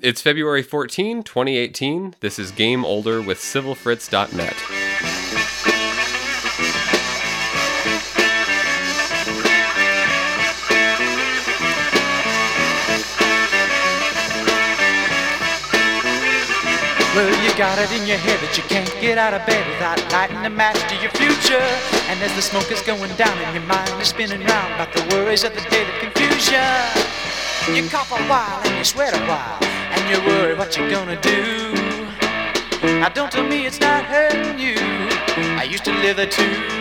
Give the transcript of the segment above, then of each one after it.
It's February 14, 2018. This is Game Older with civilfritz.net. Well, you got it in your head that you can't get out of bed without lighting a match to your future. And as the smoke is going down and your mind is spinning round about the worries of the day, the confusion. You cough a while and you sweat a while, and you worry what you're gonna do. Now don't tell me it's not hurting you. I used to live there too.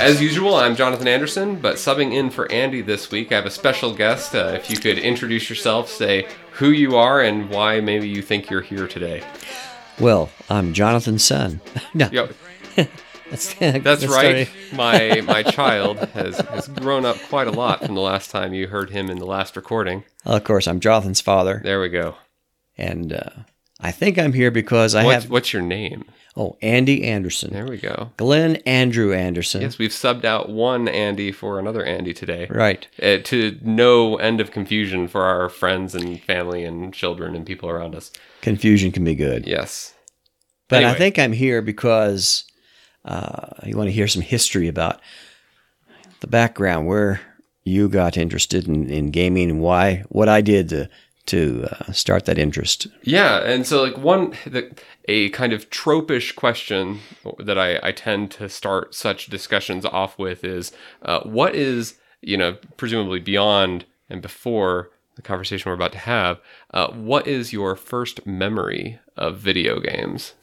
As usual, I'm Jonathan Anderson, but subbing in for Andy this week, I have a special guest. Uh, if you could introduce yourself, say who you are, and why maybe you think you're here today. Well, I'm Jonathan's son. no, Yep, that's, that's right. My my child has, has grown up quite a lot from the last time you heard him in the last recording. Of course, I'm Jonathan's father, There we go. and uh, I think I'm here because I What's, have what's your name? Oh Andy Anderson, There we go. Glenn Andrew Anderson. Yes, we've subbed out one Andy for another Andy today. Right. Uh, to no end of confusion for our friends and family and children and people around us. Confusion can be good, Yes. but I think I'm here because uh, you want to hear some history about the background where you got interested in, in gaming and why what I did to to uh, start that interest. Yeah, and so like one the, a kind of tropish question that I, I tend to start such discussions off with is uh, what is you know presumably beyond and before the conversation we're about to have uh, what is your first memory of video games?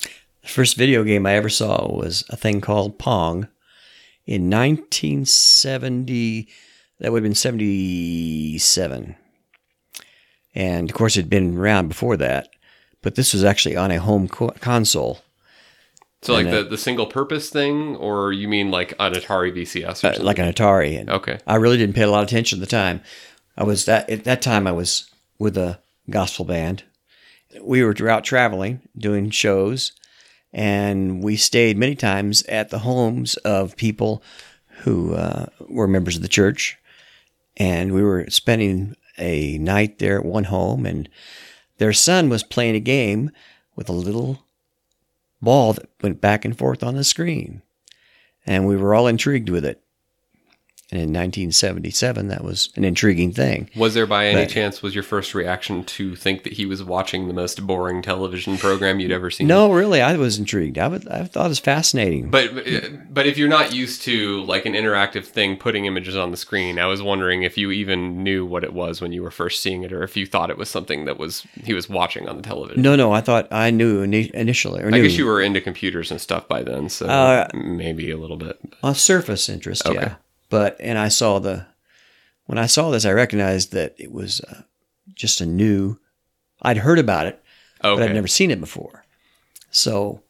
The first video game I ever saw was a thing called Pong in 1970. That would have been 77. And of course, it had been around before that, but this was actually on a home co- console, So like the, the single purpose thing, or you mean like an Atari VCS or uh, something? like an Atari. And okay, I really didn't pay a lot of attention at the time. I was that at that time I was with a gospel band. We were out traveling, doing shows, and we stayed many times at the homes of people who uh, were members of the church. And we were spending a night there at one home, and their son was playing a game with a little ball that went back and forth on the screen. And we were all intrigued with it. And in 1977, that was an intriguing thing. Was there by any But- chance was your first reaction to think that he was watching the most boring television program you'd ever seen? No, really, I was intrigued. I, would, I thought it was fascinating. But but if you're not used to like an interactive thing putting images on the screen, I was wondering if you even knew what it was when you were first seeing it, or if you thought it was something that was he was watching on the television. no, no, I thought I knew initially. Or I knew guess you were into computers and stuff by then, so Uh, maybe a little bit. a surface interest, Okay. yeah. But and I saw the when I saw this, I recognized that it was uh, just a new. I'd heard about it, but I'd never seen it before. So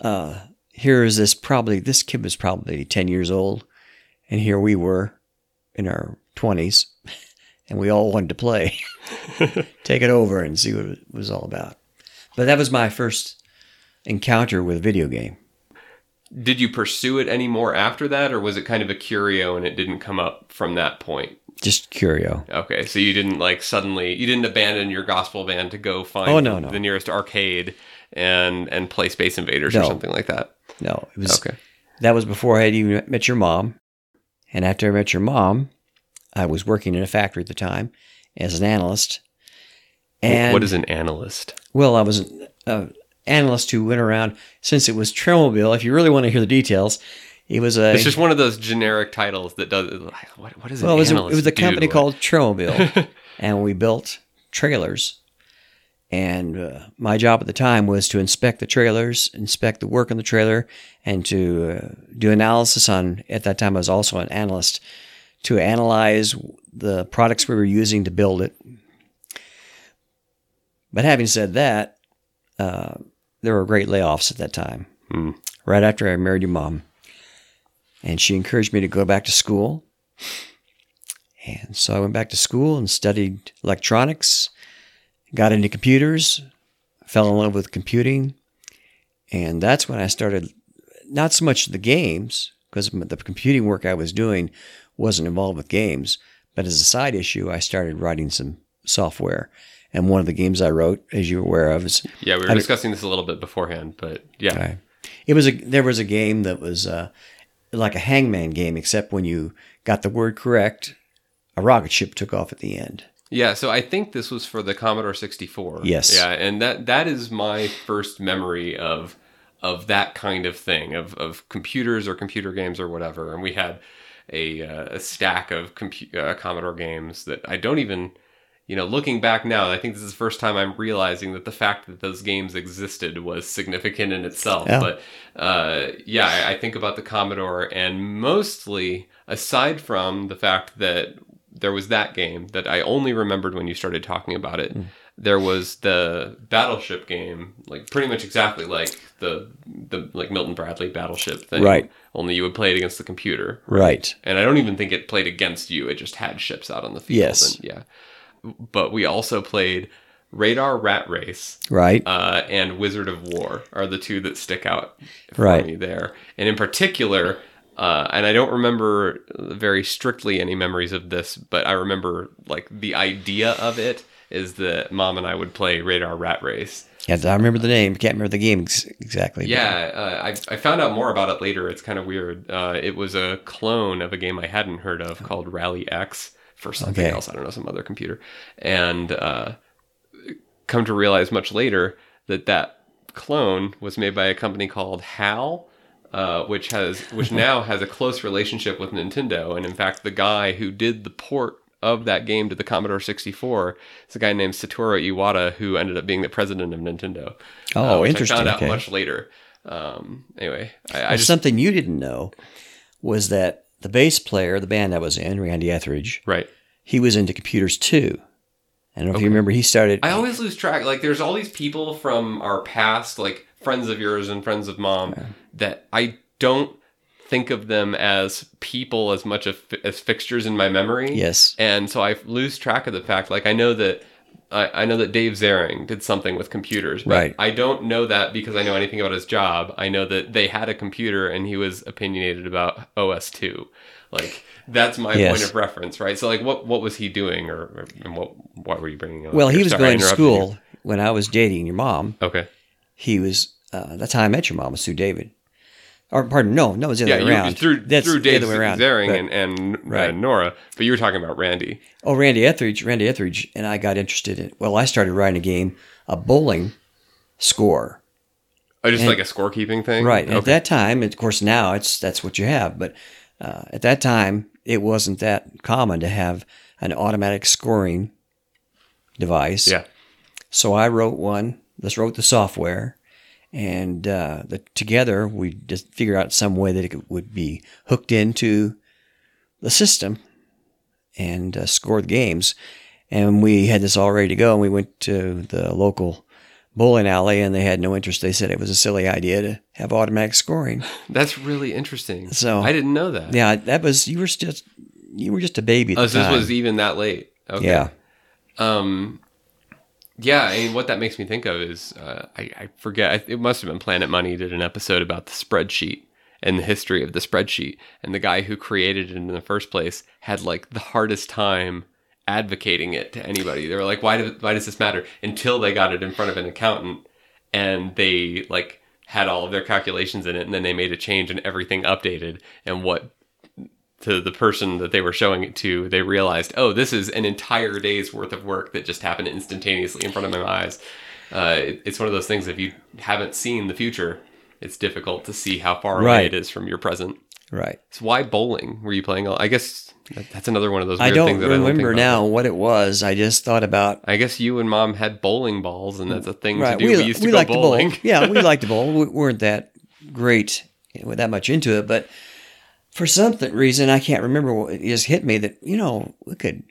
uh, here is this probably this kid was probably ten years old, and here we were in our twenties, and we all wanted to play, take it over and see what it was all about. But that was my first encounter with a video game. Did you pursue it any more after that, or was it kind of a curio and it didn't come up from that point? Just curio. Okay, so you didn't like suddenly you didn't abandon your gospel band to go find Oh, no, no. the nearest arcade and and play Space Invaders or something like that. No, it was Okay. that was before I had even met your mom. And after I met your mom, I was working in a factory at the time as an analyst. And what is an analyst? well, I was an uh, analyst who went around since it was Trailmobile. If you really want to hear the details, it was a It's just one of those generic titles that does. What, what is well, it was a, it was a company called Trailmobile, and we built trailers. And uh, my job at the time was to inspect the trailers, inspect the work on the trailer, and to uh, do analysis on. At that time, I was also an analyst to analyze the products we were using to build it. But having said that, uh, there were great layoffs at that time. Hmm. Right after I married your mom, and she encouraged me to go back to school. And so I went back to school and studied electronics, got into computers, fell in love with computing, and that's when I started not so much the games because the computing work I was doing wasn't involved with games. But as a side issue, I started writing some software. And one of the games I wrote, as you're aware of, is Yeah, we were I- discussing this a little bit beforehand, but yeah. Right. It was a there was a game that was uh, like a hangman game, except when you got the word correct, a rocket ship took off at the end. Yeah, so I think this was for the Commodore 64. Yes. Yeah, and that that is my first memory of of that kind of thing of of computers or computer games or whatever. And we had a, uh, a stack of compu- uh, Commodore games that I don't even you know, looking back now, I think this is the first time I'm realizing that the fact that those games existed was significant in itself. Yeah. But uh, yeah, I, I think about the Commodore, and mostly, aside from the fact that there was that game that I only remembered when you started talking about it, there was the Battleship game, like pretty much exactly like the the like Milton Bradley Battleship thing, Right. Only you would play it against the computer, Right. and I don't even think it played against you. It just had ships out on the field. Yes. And, yeah. But we also played Radar Rat Race Right. uh, and Wizard of Wor are the two that stick out for Right. me there. And in particular, uh, and I don't remember very strictly any memories of this, but I remember like the idea of it is that mom and I would play Radar Rat Race. Yeah, I remember the name. Can't remember the game ex- exactly. Yeah, uh, I, I found out more about it later. It's kind of weird. Uh, it was a clone of a game I hadn't heard of called Rally X for something Okay. else. I don't know, some other computer. And uh, come to realize much later that that clone was made by a company called HAL. Uh, which has which now has a close relationship with Nintendo, and in fact, the guy who did the port of that game to the Commodore 64 is a guy named Satoru Iwata, who ended up being the president of Nintendo. Oh, uh, which interesting. I found out Okay. much later. Um, anyway, I, I just something you didn't know was that the bass player, the band I was in, Randy Etheridge, right. he was into computers too. I don't know if you remember. He started. I always lose track. Like, there's all these people from our past, like friends of yours and friends of mom, that I don't think of them as people as much as, as fixtures in my memory. yes. and so I lose track of the fact. Like, I know that. I, I know that Dave Zaring did something with computers, but Right. I don't know that because I know anything about his job. I know that they had a computer and he was opinionated about OS2. Like that's my Yes. point of reference, right? So like, what what was he doing, or, or and what why were you bringing? up Well, he was Sorry, going to interrupted you. school when I was dating your mom. Okay. He was. Uh, that's how I met your mom, was Sue David. Or pardon, no, no, it was the Yeah, other way around. through That's through the Dave other way around. Zaring But- and and uh, Right. Nora, but you were talking about Randy. Oh, Randy Etheridge. Randy Etheridge and I got interested in. Well, I started writing a game, a bowling score. Oh, just And- like a scorekeeping thing, Right. and At that time, of course, now it's that's what you have. But uh, at that time, it wasn't that common to have an automatic scoring device. yeah. So I wrote one. Let's wrote the software, and uh, the, together we just figured out some way that it would be hooked into the system and uh, score the games. And we had this all ready to go. And we went to the local bowling alley, and they had no interest. They said it was a silly idea to have automatic scoring. That's really interesting. So- I didn't know that. Yeah, that was you were just you were just a baby at Oh, so this was even that late. Okay. Yeah. Um, yeah, I mean, what that makes me think of is uh, I, I forget. It must have been Planet Money did an episode about the spreadsheet and the history of the spreadsheet, and the guy who created it in the first place had like the hardest time advocating it to anybody. They were like, "Why Why does this matter?" Until they got it in front of an accountant, and they like had all of their calculations in it, and then they made a change and everything updated, and what to the person that they were showing it to, they realized, oh, this is an entire day's worth of work that just happened instantaneously in front of my eyes. Uh, it- it's one of those things. If you haven't seen the future, it's difficult to see how far away it is from your present. right. So why bowling? Were you playing? I guess that's another one of those. I Weird don't things that I don't remember now what it was. I just thought about I guess you and mom had bowling balls, and that's a thing right. to do. We, used to go like bowling. to bowl. yeah, we liked to bowl. We weren't that great, that much into it, but for some th- reason I can't remember. What, it just hit me that you know we could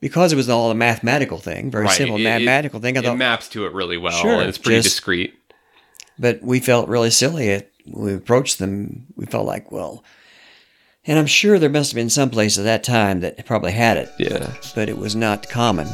because it was all a mathematical thing, very Right. simple It- it- mathematical thing. I thought, it maps to it really well, Sure, and it's pretty just- discreet. but we felt really silly. It when we approached them. We felt like well. And I'm sure there must have been some place at that time that probably had it, Yeah. but it was not common.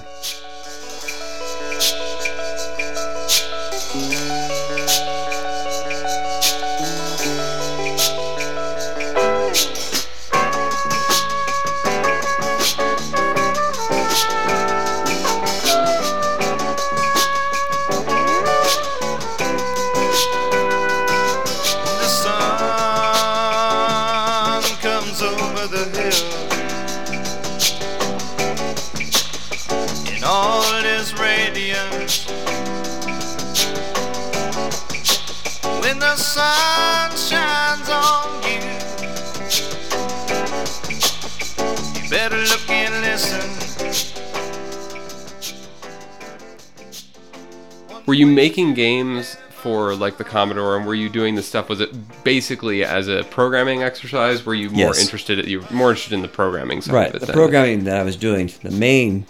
Were you making games for like the Commodore, and were you doing this stuff? Was it basically as a programming exercise? Were you more Yes. interested? You were more interested in the programming side Right. of it. The then? programming that I was doing, the main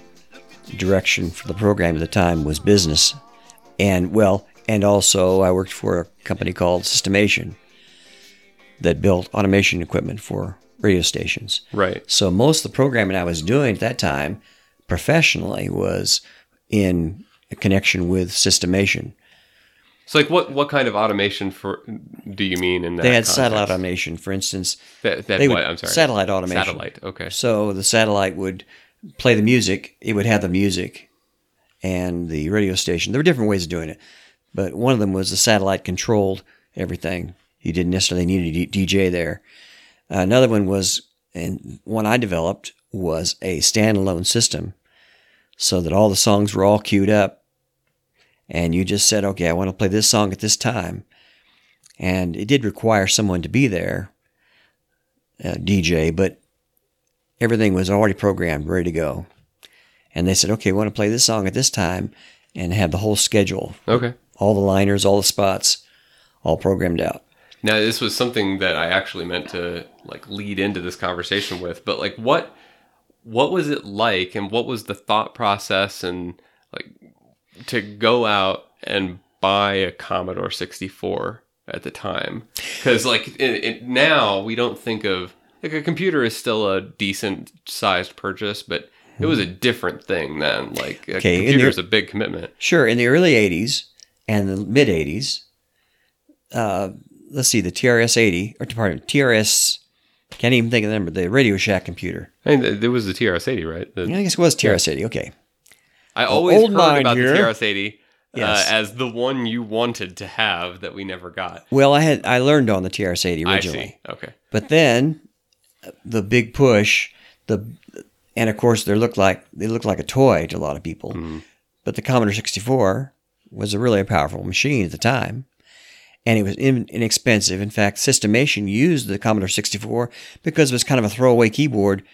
direction for the program at the time was business. And, well, and also I worked for a company called Systemation that built automation equipment for radio stations. Right. So most of the programming I was doing at that time professionally was in connection with Systemation. So, like, what what kind of automation for do you mean in that? They had satellite automation, for instance. That, that They what? would- I'm sorry. satellite automation. Satellite. Okay. So the satellite would play the music. It would have the music and the radio station. There were different ways of doing it, but one of them was the satellite controlled everything. You didn't necessarily need a D- DJ there. Another one was, and one I developed was a standalone system, so that all the songs were all queued up, and you just said, "Okay, I want to play this song at this time," and it did require someone to be there, uh, DJ, but everything was already programmed, ready to go. And they said, okay, we want to play this song at this time and have the whole schedule, Okay. all the liners, all the spots, all programmed out. Now, this was something that I actually meant to like lead into this conversation with, but like, what what was it like, and what was the thought process, and like to go out and buy a Commodore 64 at the time? Because like it, it, now we don't think of like a computer is still a decent sized purchase, but it was a different thing then. Like a Okay, computer is a big commitment. Sure, in the early 80s and the mid 80s, uh, let's see, the TRS 80, or pardon, TRS, can't even think of the number, the Radio Shack computer. I mean, there was the TRS-80, right? The- I guess it was TRS 80, okay. I always old heard about here. the TRS-80 Yes. uh, as the one you wanted to have that we never got. Well, I had I learned on the TRS 80 I originally. see. Okay. But then uh, the big push, the and of course they looked like they looked like a toy to a lot of people. But the Commodore 64 was a really powerful machine at the time. And it was in, inexpensive. In fact, Systemation used the Commodore 64 because it was kind of a throwaway keyboard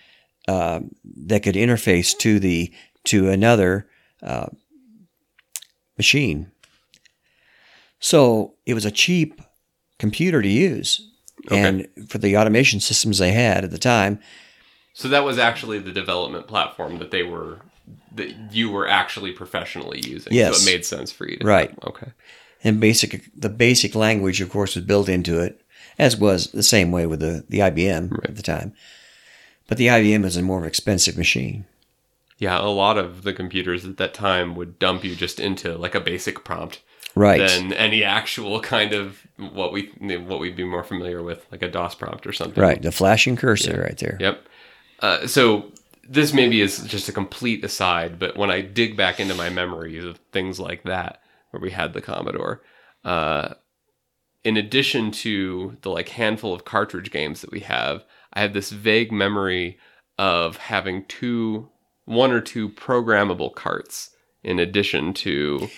uh, that could interface to the to another uh, machine. So it was a cheap computer to use. And for the automation systems they had at the time, So that was actually the development platform that they were that you were actually professionally using. Yes. So it made sense for you. To Right. Okay. and basic the basic language, of course, was built into it, as was the same way with the, the IBM at the time. But the IBM is a more expensive machine. Yeah, a lot of the computers at that time would dump you just into like a basic prompt Right. than any actual kind of what we what we'd be more familiar with, like a DOS prompt or something. right. The flashing cursor right there. Yep. Uh, so this maybe is just a complete aside, but when I dig back into my memories of things like that, where we had the Commodore, uh, in addition to the like handful of cartridge games that we have, I have this vague memory of having two, one or two programmable carts in addition to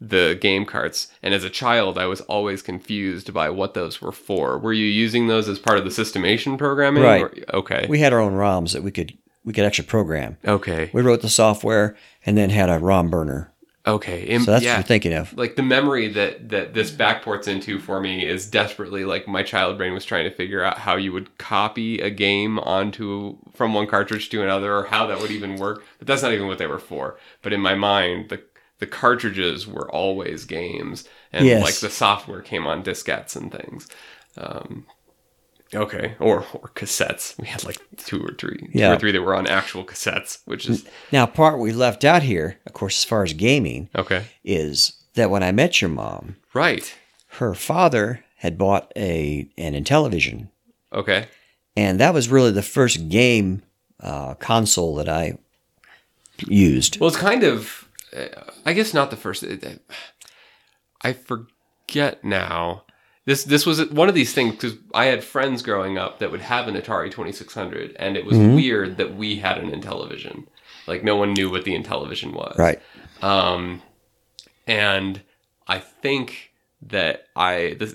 the game carts. And as a child, I was always confused by what those were for. Were you using those as part of the systemation programming? Right. or- okay. We had our own ROMs that we could we could actually program. okay. We wrote the software and then had a ROM burner. Okay. Im- So that's yeah. what you're thinking of. like the memory that that this backports into for me is desperately like my child brain was trying to figure out how you would copy a game onto from one cartridge to another or how that would even work but that's not even what they were for but in my mind the the cartridges were always games and Yes. like the software came on diskettes and things um okay or or cassettes we had like two or three two Yeah. or three that were on actual cassettes which is Now, part we left out here, of course, as far as gaming, okay is that when I met your mom, right her father had bought a an Intellivision, okay and that was really the first game uh, console that I used. Well, it's kind of, uh, I guess not the first. I forget now. This this was one of these things because I had friends growing up that would have an Atari Twenty Six Hundred, and it was weird that we had an Intellivision. Like no one knew what the Intellivision was. Right. Um, and I think that I this,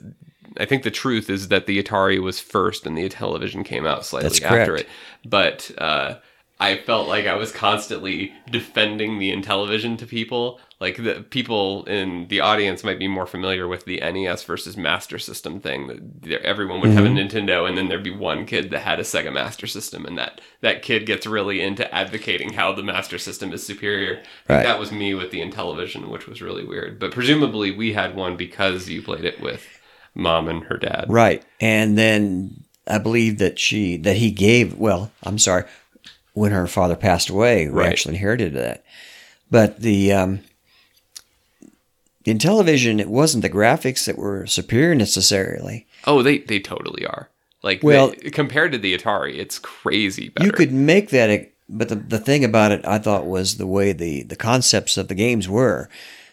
I think the truth is that the Atari was first and the Intellivision came out slightly That's after correct. it. But uh, I felt like I was constantly defending the Intellivision to people. Like the people in the audience might be more familiar with the NES versus Master System thing. That everyone would have a Nintendo, and then there'd be one kid that had a Sega Master System, and that that kid gets really into advocating how the Master System is superior. Right. That was me with the Intellivision, which was really weird. But presumably we had one because you played it with mom and her dad. Right. And then I believe that she that he gave well, I'm sorry, when her father passed away, we Right. actually inherited that. But the um Intellivision it wasn't the graphics that were superior necessarily. Oh, they they totally are. Like Well- they- compared to the Atari, it's crazy better. You could make that but the, the thing about it I thought was the way the, the concepts of the games were.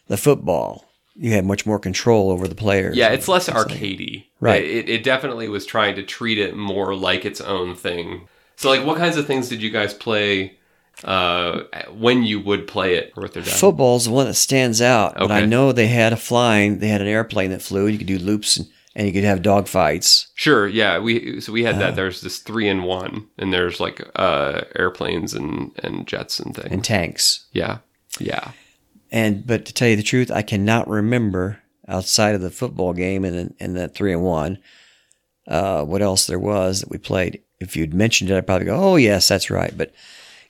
The football. You had much more control over the players. Yeah, it's less arcadey. Right. It, it definitely was trying to treat it more like its own thing. So, like, what kinds of things did you guys play uh, when you would play it with their dad? Football's the one that stands out, but I know they had a flying. They had an airplane that flew. You could do loops and, and you could have dog fights. Sure. Yeah. We so we had Uh. that. There's this three in one, and there's like uh, airplanes and and jets and things. and tanks. yeah. Yeah. And but to tell you the truth, I cannot remember outside of the football game and and that three and one, uh, what else there was that we played. If you'd mentioned it, I'd probably go, "Oh yes, that's right." But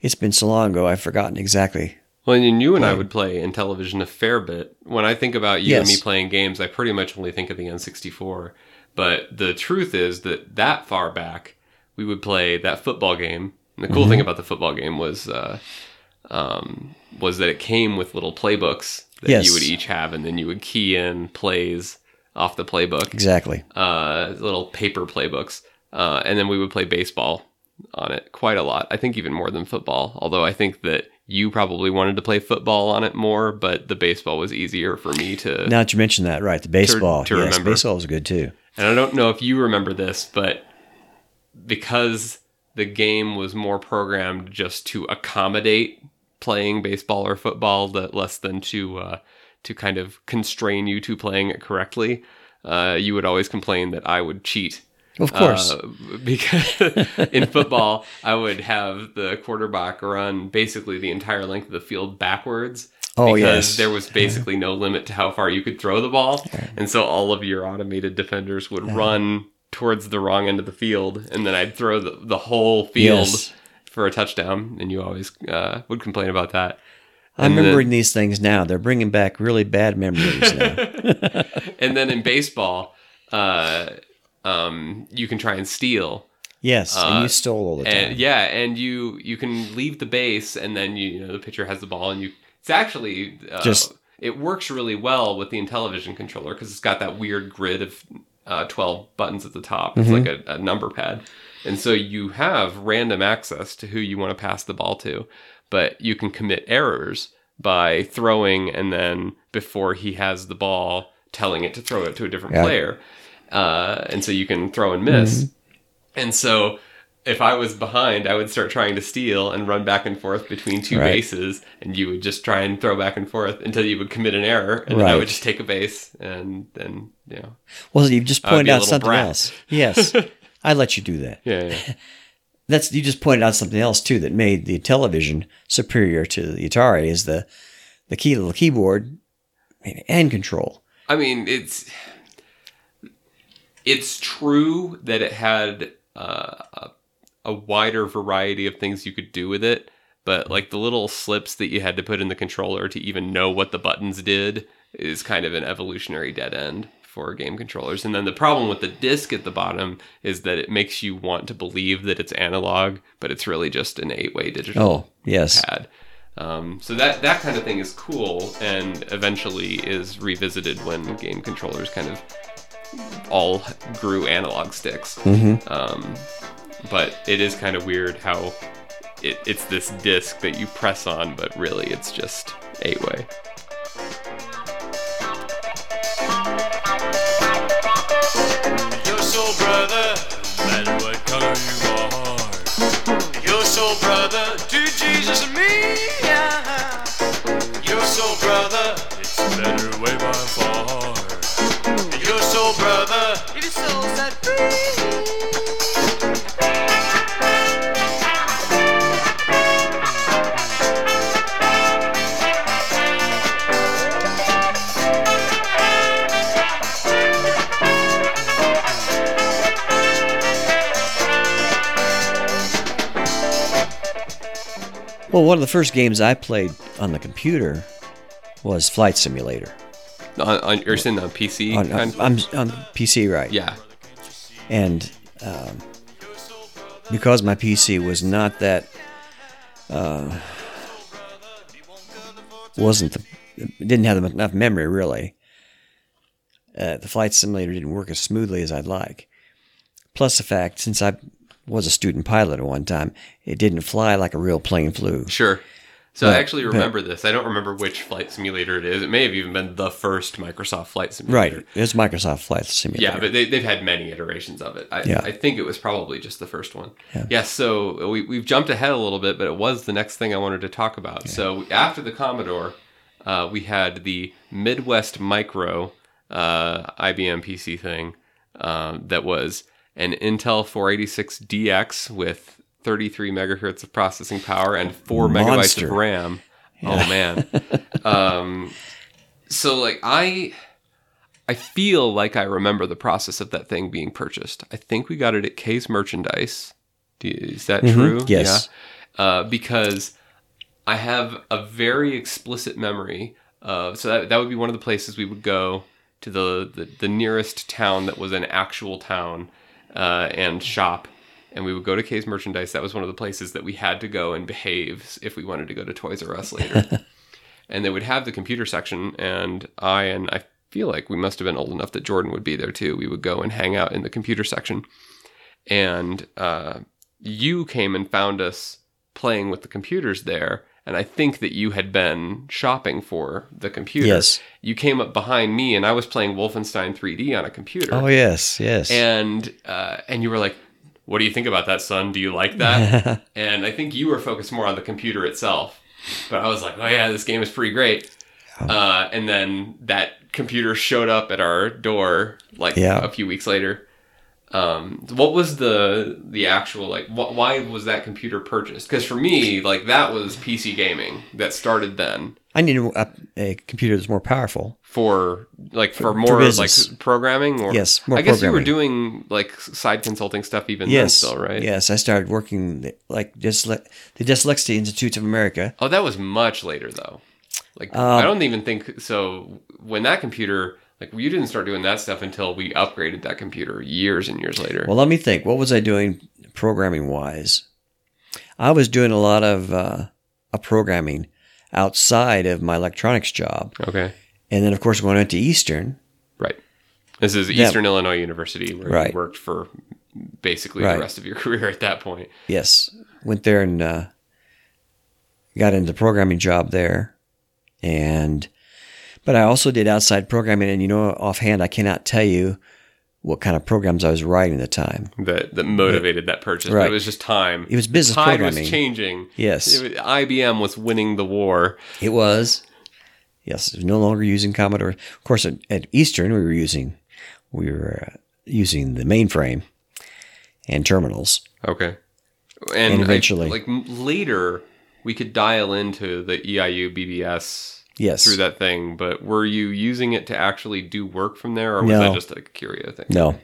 it's been so long ago, I've forgotten exactly. Well, and you and I would play Intellivision a fair bit. When I think about you and me playing games, I pretty much only think of the N64. But the truth is that that far back, we would play that football game. And the cool Mm-hmm. thing about the football game was, uh, um, was that it came with little playbooks that Yes. you would each have, and then you would key in plays off the playbook, Exactly. uh, little paper playbooks, uh, and then we would play baseball on it quite a lot. I think even more than football. Although I think that you probably wanted to play football on it more, but the baseball was easier for me to. Now that you mention that, right? The baseball. to yes, remember. baseball was good too. And I don't know if you remember this, but because the game was more programmed just to accommodate playing baseball or football, that less than to uh, to kind of constrain you to playing it correctly, uh, you would always complain that I would cheat. Of course. Uh, because in football, I would have the quarterback run basically the entire length of the field backwards. Oh, because yes. there was basically no limit to how far you could throw the ball, and so all of your automated defenders would run towards the wrong end of the field, and then I'd throw the, the whole field Yes. for a touchdown, and you always uh, would complain about that. I'm And then- remembering these things now. They're bringing back really bad memories now. and then in baseball, uh, um, you can try and steal. yes, and Uh, you stole all the time. And yeah, and you you can leave the base, and then you, you know the pitcher has the ball, and you it's actually uh, Just- it works really well with the Intellivision controller because it's got that weird grid of uh, twelve buttons at the top. It's like a, a number pad, and so you have random access to who you want to pass the ball to, but you can commit errors by throwing and then before he has the ball, telling it to throw it to a different Yeah. player, uh, and so you can throw and miss. And so if I was behind, I would start trying to steal and run back and forth between two Right. bases, and you would just try and throw back and forth until you would commit an error, and then I would just take a base, and then you know, Well, you just I pointed out something brat. else. Yes, I'd let you do that. yeah, yeah. That's you just pointed out something else too that made the Intellivision superior to the Atari is the the key little keyboard and control. I mean, it's it's true that it had uh, a, a wider variety of things you could do with it, but like the little slips that you had to put in the controller to even know what the buttons did is kind of an evolutionary dead end for game controllers. And then the problem with the disc at the bottom is that it makes you want to believe that it's analog, but it's really just an eight-way digital Oh yes, pad. Um, so that that kind of thing is cool, and eventually is revisited when game controllers kind of all grew analog sticks. Um, but it is kind of weird how it, it's this disc that you press on, but really it's just eight way. Well, one of the first games I played on the computer was Flight Simulator. On, on, you're saying on PC? On, kind I'm, of? I'm on PC, right? yeah. and um, because my PC was not that uh, wasn't the didn't have enough memory really. Uh, the flight simulator didn't work as smoothly as I'd like. Plus the fact, since I was a student pilot at one time, it didn't fly like a real plane flew. Sure. So I But- actually but- remember this. I don't remember which flight simulator it is. It may have even been the first Microsoft flight simulator. Right, it was Microsoft Flight Simulator. Yeah, but they, they've had many iterations of it. I, Yeah. I think it was probably just the first one. Yeah. Yeah, so we, we've jumped ahead a little bit, but it was the next thing I wanted to talk about. So after the Commodore, uh, we had the Midwest Micro uh, IBM PC thing um, that was an Intel 486DX with 33 megahertz of processing power and 4 megabytes of RAM. Oh, man. um, so, like, I. I feel like I remember the process of that thing being purchased. I think we got it at K's Merchandise. Is that true? Yes. Yeah. Uh, because I have a very explicit memory of so that, that would be one of the places we would go to the, the, the nearest town that was an actual town uh, and shop. And we would go to K's Merchandise. That was one of the places that we had to go and behave if we wanted to go to Toys R Us later and they would have the computer section and i and i feel like we must have been old enough that jordan would be there too we would go and hang out in the computer section and uh, you came and found us playing with the computers there and i think that you had been shopping for the computer Yes. you came up behind me and i was playing wolfenstein 3d on a computer Oh yes, yes. and uh, and you were like, "What do you think about that, son? Do you like that?" and I think you were focused more on the computer itself, but I was like, "Oh yeah, this game is pretty great." Uh, and then that computer showed up at our door like Yeah. a few weeks later. Um, what was the the actual like? Wh- why was that computer purchased? Because for me, like that was PC gaming that started then I needed a, a computer that's more powerful. for like for, For- for more business. like programming or Yes, I guess you were doing like side consulting stuff even then still, right? Yes, I started working like dysle- the Dyslexia Institutes of America. Oh, that was much later though. Like Um, I don't even think so. When that computer, like you didn't start doing that stuff until we upgraded that computer years and years later. Well, let me think. What was I doing programming wise? I was doing a lot of uh, uh, programming outside of my electronics job, okay, and then of course when I went to Eastern, right. This is. Eastern Illinois University where Right. you worked for basically Right. the rest of your career at that point. yes, went there and uh, got into the programming job there, and but I also did outside programming, and you know offhand I cannot tell you what kind of programs I was writing at the time. That that motivated that purchase. But it was just time. It was business Tide programming. was changing. Yes. Was- IBM was winning the war. It was. Yes, it was no longer using Commodore. Of course, at, at Eastern, we were using we were uh, using the mainframe and terminals. Okay. And, And I- eventually- like later, we could dial into the EIU BBS Yes. through that thing, but were you using it to actually do work from there, or was No. that just a curio thing? No.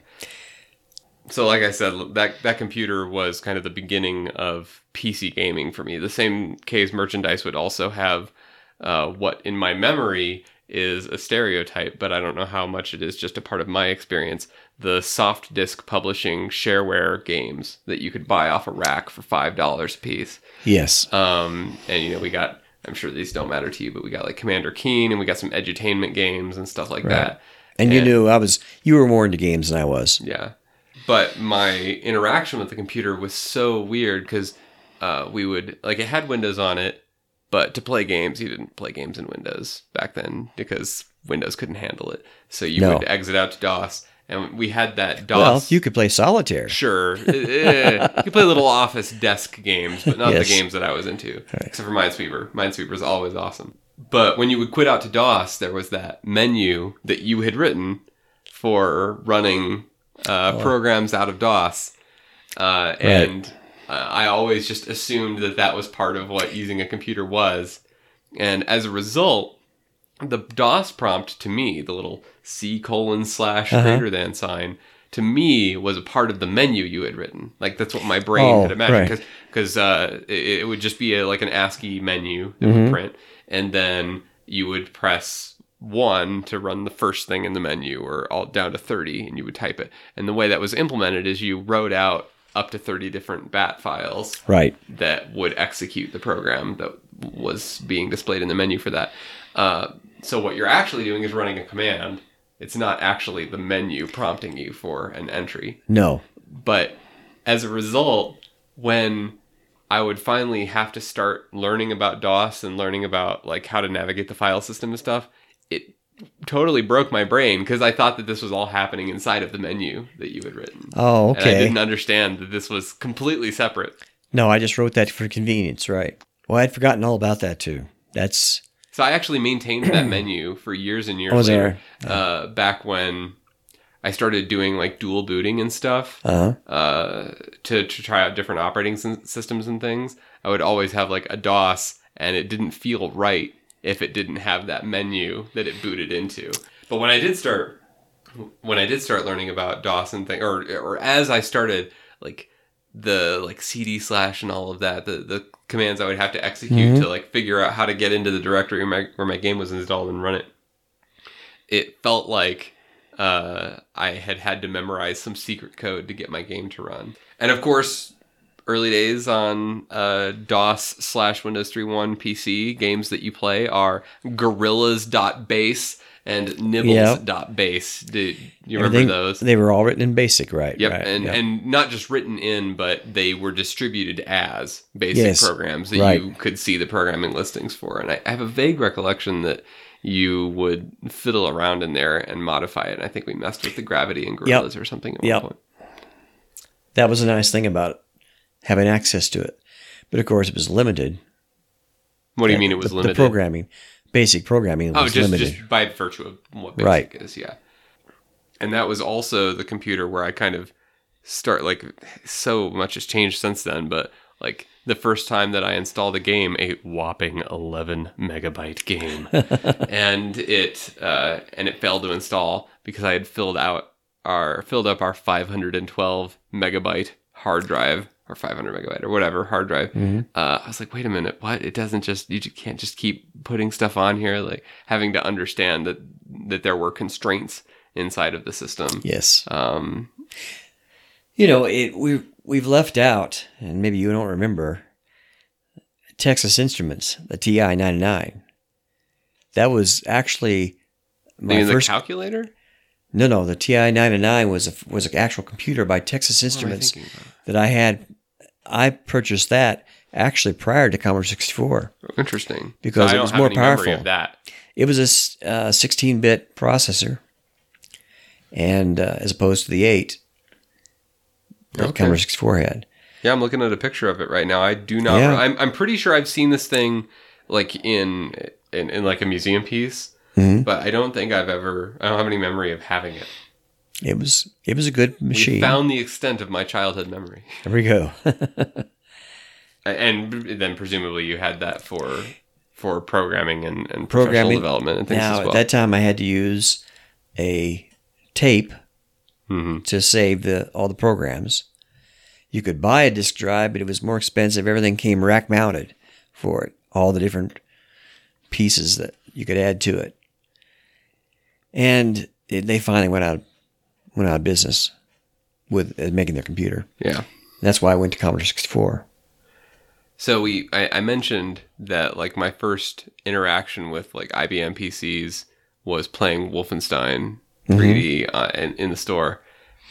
So, like I said, that that computer was kind of the beginning of PC gaming for me. The same K's merchandise would also have uh, what, in my memory, is a stereotype, but I don't know how much it is just a part of my experience. The Softdisk publishing shareware games that you could buy off a rack for five dollars a piece. Yes. Um, and you know, we got. I'm sure these don't matter to you, but we got like Commander Keen, and we got some edutainment games and stuff like that. and you knew I was. You were more into games than I was. Yeah. But my interaction with the computer was so weird because uh, we would, like, it had Windows on it, but to play games, you didn't play games in Windows back then because Windows couldn't handle it. So you No. would exit out to DOS, and we had that DOS. Well, you could play solitaire. Sure. Eh, you could play little office desk games, but not Yes. the games that I was into. Except for Minesweeper. Minesweeper is always awesome. But when you would quit out to DOS, there was that menu that you had written for running uh, Oh. programs out of DOS. Uh, and uh, I always just assumed that that was part of what using a computer was. And as a result, the DOS prompt to me, the little C colon slash Uh-huh. greater than sign, to me was a part of the menu you had written. Like that's what my brain Oh, had imagined right. because uh, it, it would just be a, like an ASCII menu that Mm-hmm. would print, and then you would press one to run the first thing in the menu, or all down to thirty, and you would type it. And the way that was implemented is you wrote out up to thirty different bat files Right. that would execute the program that was being displayed in the menu for that. Uh, so what you're actually doing is running a command. It's not actually the menu prompting you for an entry. No. But as a result, when I would finally have to start learning about DOS and learning about like how to navigate the file system and stuff, it totally broke my brain because I thought that this was all happening inside of the menu that you had written. Oh, And I didn't understand that this was completely separate. No, I just wrote that for convenience, right? Well, I'd forgotten all about that too. That's So I actually maintained that menu for years and years Oh, later. there. Uh, back when I started doing like dual booting and stuff uh uh, to to try out different operating systems and things. I would always have like a DOS, and it didn't feel right if it didn't have that menu that it booted into. But when I did start, when I did start learning about DOS and thing, or or as I started like the like cd slash and all of that, the the commands I would have to execute to like figure out how to get into the directory where my, where my game was installed and run it. It felt like uh, I had had to memorize some secret code to get my game to run. And of course, early days on uh, DOS slash Windows 3.1 PC games that you play are gorillas.bas and nibbles nibbles.bas. Do you remember everything- those? They were all written in BASIC, right? Yep, Right. and yep. and not just written in, but they were distributed as basic Yes, programs that right. you could see the programming listings for. And I, I have a vague recollection that you would fiddle around in there and modify it. And I think we messed with the gravity and gorillas or something at Yep. one point. that was a nice thing about having access to it. But of course, it was limited. What do you mean it was the, limited? The programming, basic programming Oh, was just limited. just by virtue of what basic Right. is, yeah. And that was also the computer where I kind of start like so much has changed since then, but like the first time that I installed a game, a whopping 11 megabyte game, and it uh, and it failed to install because I had filled out our filled up our 512 megabyte hard drive or 500 megabyte or whatever hard drive. Uh, I was like, wait a minute, what? It doesn't just you can't just keep putting stuff on here. Like having to understand that that there were constraints inside of the system. yes. Um, You know, it we we've left out, and maybe you don't remember, Texas Instruments, the TI ninety nine. That was actually my first. calculator. no, no, the TI ninety nine was a was an actual computer by Texas I Instruments that I had. I purchased that actually prior to Commodore sixty four. Interesting. Because I it was more powerful. That. It was a sixteen bit processor, and uh, as opposed to the eight that Okay. Commodore sixty four had. Yeah, I'm looking at a picture of it right now. I do not. Yeah. I'm I'm pretty sure I've seen this thing like in in, in like a museum piece, Mhm. but I don't think I've ever. I don't have any memory of having it. It was it was a good We machine. found the extent of my childhood memory, there we go. and then presumably you had that for for programming and, and professional Programming. development and things now as well. at that time, I had to use a tape Mhm. to save the all the programs. You could buy a disk drive, but it was more expensive. Everything came rack mounted for it. All the different pieces that you could add to it, and it, they finally went out went out of business with uh, making their computer. Yeah. That's why I went to Commodore sixty four. So we, I, I mentioned that like my first interaction with like IBM PCs was playing Wolfenstein 3D uh, in, in the store,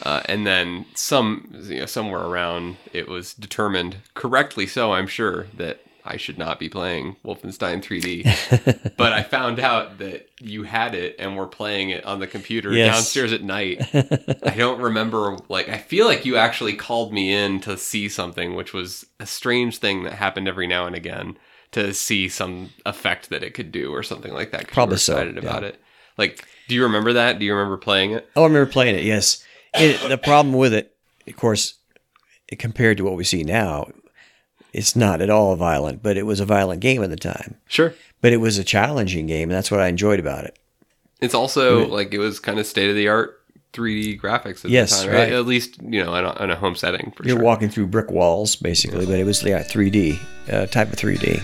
uh, and then some you know somewhere around it was determined correctly so I'm sure that I should not be playing Wolfenstein 3D, but I found out that you had it and were playing it on the computer Yes. downstairs at night. I don't remember like I feel like you actually called me in to see something which was a strange thing that happened every now and again to see some effect that it could do or something like that Probably were so, excited yeah. about it. Like do you remember that? Do you remember playing it? Oh, I remember playing it. Yes, it, the problem with it, of course, compared to what we see now, it's not at all violent. But it was a violent game at the time. Sure. But it was a challenging game, and that's what I enjoyed about it. It's also like it was kind of state of the art 3D graphics at Yes, the time. right. At least you know in a, in a home setting for You're sure. walking through brick walls, basically, but it was yeah, 3D uh, type of 3D.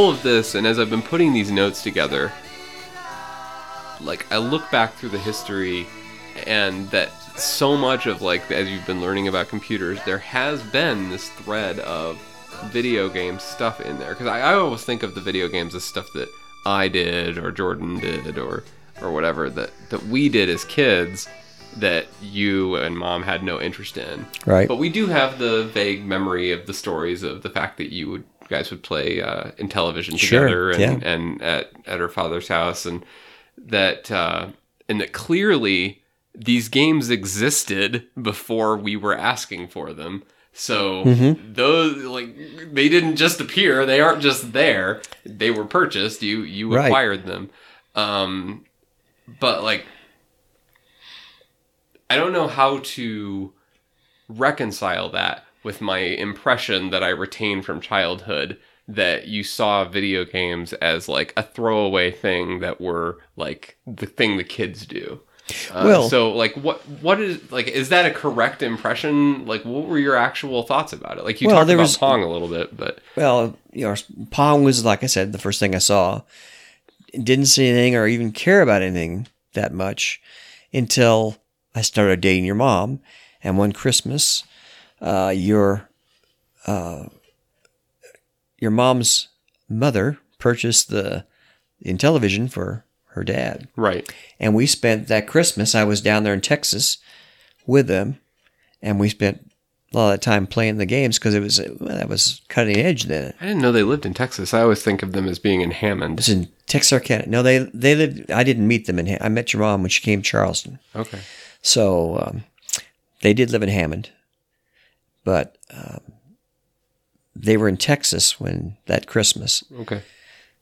All of this, and as I've been putting these notes together, like I look back through the history, and that so much of like as you've been learning about computers, there has been this thread of video game stuff in there. Because I, I always think of the video games as stuff that I did or Jordan did or or whatever that that we did as kids that you and mom had no interest in. Right. But we do have the vague memory of the stories of the fact that you would guys would play uh, Intellivision Sure, together and, yeah. and at at her father's house and that uh, and that clearly these games existed before we were asking for them. So Mm-hmm. those like they didn't just appear; they aren't just there. They were purchased. You you Right. acquired them. Um, but like I don't know how to reconcile that with my impression that I retained from childhood that you saw video games as like a throwaway thing that were like the thing the kids do. Uh, Well- so like what what is like is that a correct impression? Like what were your actual thoughts about it? Like you Well, talked about was- Pong a little bit, but Well, you know, Pong was like I said, the first thing I saw. Didn't see anything or even care about anything that much until I started dating your mom. And one Christmas, uh, your uh, your mom's mother purchased the Intellivision for her dad, right. and we spent that Christmas. I was down there in Texas with them, and we spent a lot of time playing the games because it was well, that was cutting edge then. I didn't know they lived in Texas. I always think of them as being in Hammond. It's in Texarkana. No, they they lived. I didn't meet them in. I met your mom when she came to Charleston. Okay. So um, they did live in Hammond, but um, they were in Texas when that Christmas. Okay.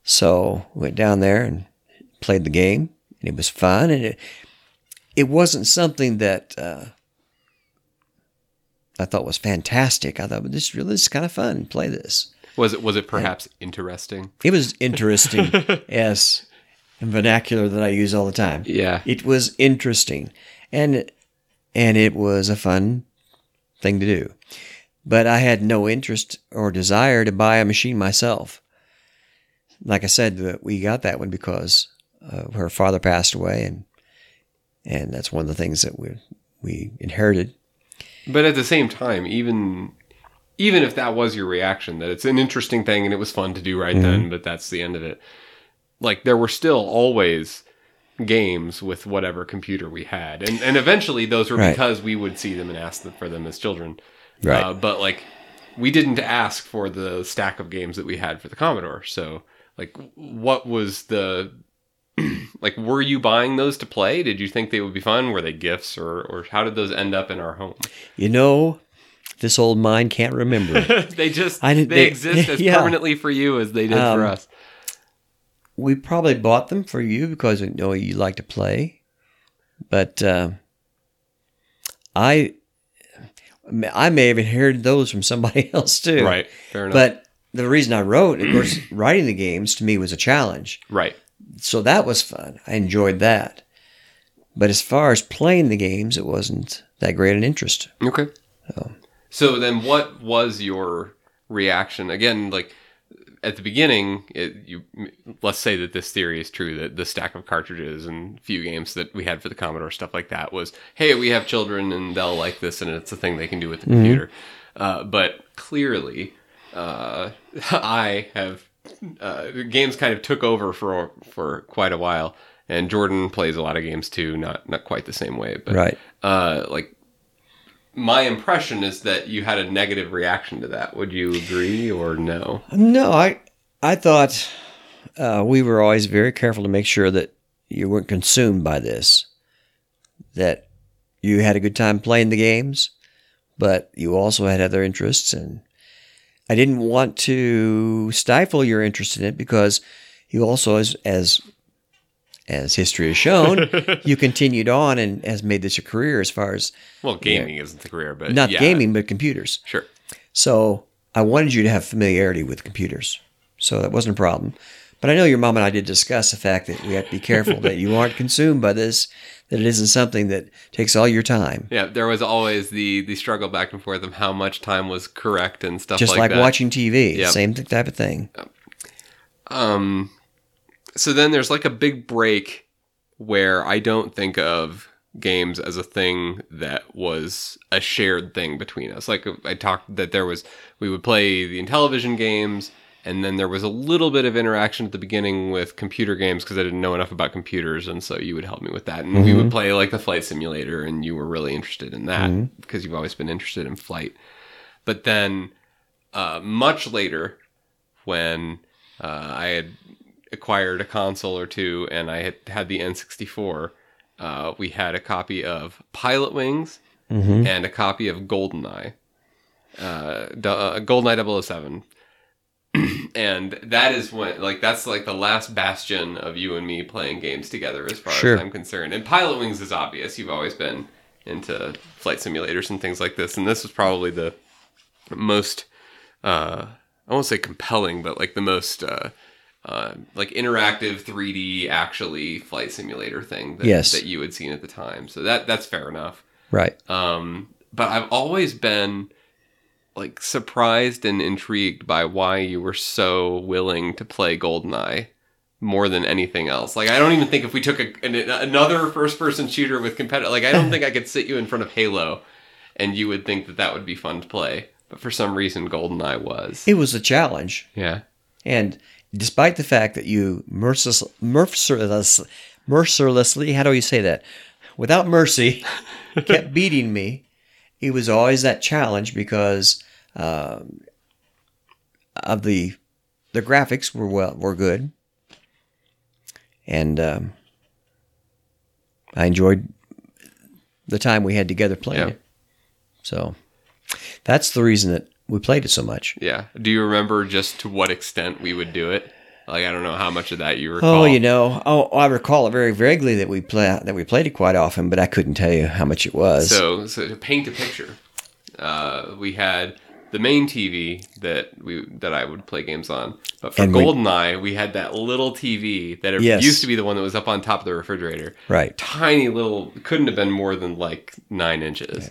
So we went down there and played the game, and it was fun. And it it wasn't something that uh, I thought was fantastic. I thought well, this really is kind of fun. Play this. Was it was it perhaps interesting? It was interesting, yes, in vernacular that I use all the time. Yeah. It was interesting, and and it was a fun thing to do. But I had no interest or desire to buy a machine myself. Like I said, that we got that one because uh, her father passed away, and and that's one of the things that we we inherited. But at the same time, even even if that was your reaction, that it's an interesting thing and it was fun to do right then, but that's the end of it. Like there were still always games with whatever computer we had, and and eventually those were Right. because we would see them and ask them for them as children. Right. Uh, but like we didn't ask for the stack of games that we had for the Commodore. So like, what was the like? Were you buying those to play? Did you think they would be fun? Were they gifts, or or how did those end up in our home? You know, this old mind can't remember. they just I they, didn't- they- exist as yeah. permanently for you as they did for Um, us. we probably bought them for you because we know you like to play. But uh, I, I may have inherited those from somebody else too. Right. Fair enough. But the reason I wrote, of course, writing the games to me was a challenge. right. So that was fun. I enjoyed that. But as far as playing the games, it wasn't that great an interest. Okay. So then, what was your reaction? Again, like at the beginning, it, you let's say that this theory is true that the stack of cartridges and few games that we had for the Commodore stuff like that was, hey, we have children and they'll like this, and it's a thing they can do with the computer. Uh, but clearly, uh, I have uh, games kind of took over for for quite a while, and Jordan plays a lot of games too, not not quite the same way, but Right. uh, like my impression is that you had a negative reaction to that. Would you agree or no? No, I I thought uh, we were always very careful to make sure that you weren't consumed by this, that you had a good time playing the games, but you also had other interests, and I didn't want to stifle your interest in it because you also, as as as history has shown, you continued on and has made this a career as far as Well, gaming isn't the career, but not yeah, gaming but computers. Sure. So I wanted you to have familiarity with computers. So that wasn't a problem. But I know your mom and I did discuss the fact that we have to be careful that you aren't consumed by this, that it isn't something that takes all your time. Yeah, there was always the the struggle back and forth of how much time was correct and stuff Just like, like, that. watching TV, Yep. same type of thing. Um, so then there's like a big break where I don't think of games as a thing that was a shared thing between us. Like I talked that there was, we would play the Intellivision games, and then there was a little bit of interaction at the beginning with computer games because I didn't know enough about computers, and so you would help me with that. And we would play like the flight simulator, and you were really interested in that because you've always been interested in flight. But then, uh, much later, when uh, I had acquired a console or two and I had had the N64, uh, we had a copy of Pilotwings and a copy of GoldenEye, uh, d- uh, GoldenEye 007. and that is when, like, that's like the last bastion of you and me playing games together, as far Sure. as I'm concerned. And Pilotwings is obvious. You've always been into flight simulators and things like this, and this was probably the most uh I won't say compelling, but like the most uh uh, like interactive 3D actually flight simulator thing that, Yes. that you had seen at the time. So that that's fair enough. Right. Um, but I've always been like surprised and intrigued by why you were so willing to play GoldenEye more than anything else. Like I don't even think if we took a, an, another first-person shooter with competitive, like I don't think I could sit you in front of Halo, and you would think that that would be fun to play. But for some reason, GoldenEye was. It was a challenge. Yeah. And despite the fact that you merciless, merciless, mercilessly, how do you say that? Without mercy, kept beating me, it was always that challenge because um, of the the graphics were well were good, and um, I enjoyed the time we had together playing Yeah. it. So that's the reason that we played it so much. Yeah. Do you remember just to what extent we would do it? Like I don't know how much of that you recall. Oh, you know, oh, I recall it very vaguely that we play that we played it quite often, but I couldn't tell you how much it was. So, so to paint a picture, uh, we had the main TV that we that I would play games on. But for And GoldenEye, we had that little TV that it Yes. used to be the one that was up on top of the refrigerator. right, Tiny little, couldn't have been more than like nine inches.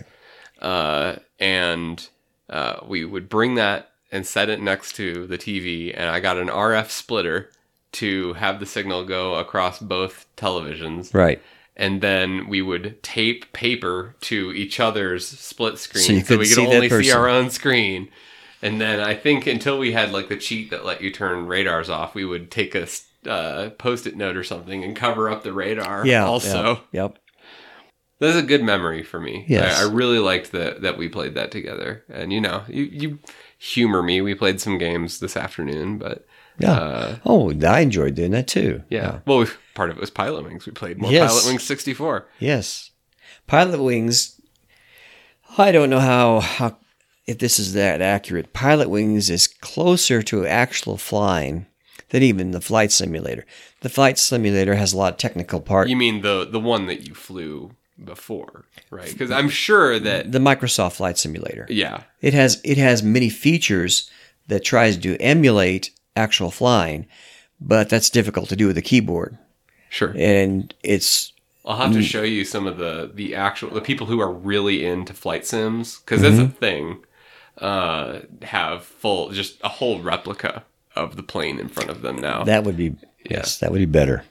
Uh, and uh, we would bring that and set it next to the TV, and I got an RF splitter to have the signal go across both televisions right. and then we would tape paper to each other's split screen So you we could see only see our own screen. And then I think until we had like the cheat that let you turn radars off, we would take a uh, post-it note or something and cover up the radar. Yeah. Also, yeah, yep. That's a good memory for me. Yes. I, I really liked that that we played that together. And you know, you you humor me. We played some games this afternoon, but Yeah. uh, oh, I enjoyed doing that too. yeah. Well, we, part of it was Pilotwings. We played more Yes. Pilotwings 64. Yes. Pilotwings. I don't know how, how if this is that accurate. Pilotwings is closer to actual flying than even the flight simulator. The flight simulator has a lot of technical part. You mean the the one that you flew before, right? Because I'm sure that the Microsoft Flight Simulator. yeah, It has it has many features that tries to emulate actual flying, but that's difficult to do with a keyboard. sure. And it's I'll have Mm. to show you some of the the actual the people who are really into flight sims because that's Mm-hmm. a thing. Uh, have full just a whole replica of the plane in front of them now. That would be yes, that would be better.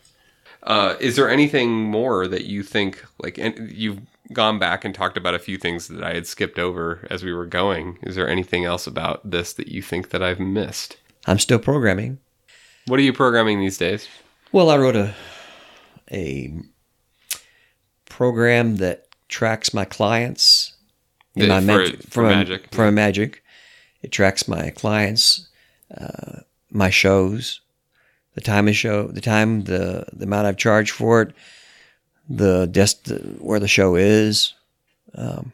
Uh, is there anything more that you think like and you've gone back and talked about a few things that I had skipped over as we were going? Is there anything else about this that you think that I've missed? I'm still programming. What are you programming these days? Well, I wrote a a program that tracks my clients in Yeah, my for- mag- for from a- Magic, from a magic. It tracks my clients, uh, my shows, the time of show, the time, the the amount I've charged for it, the dest- where the show is. Um,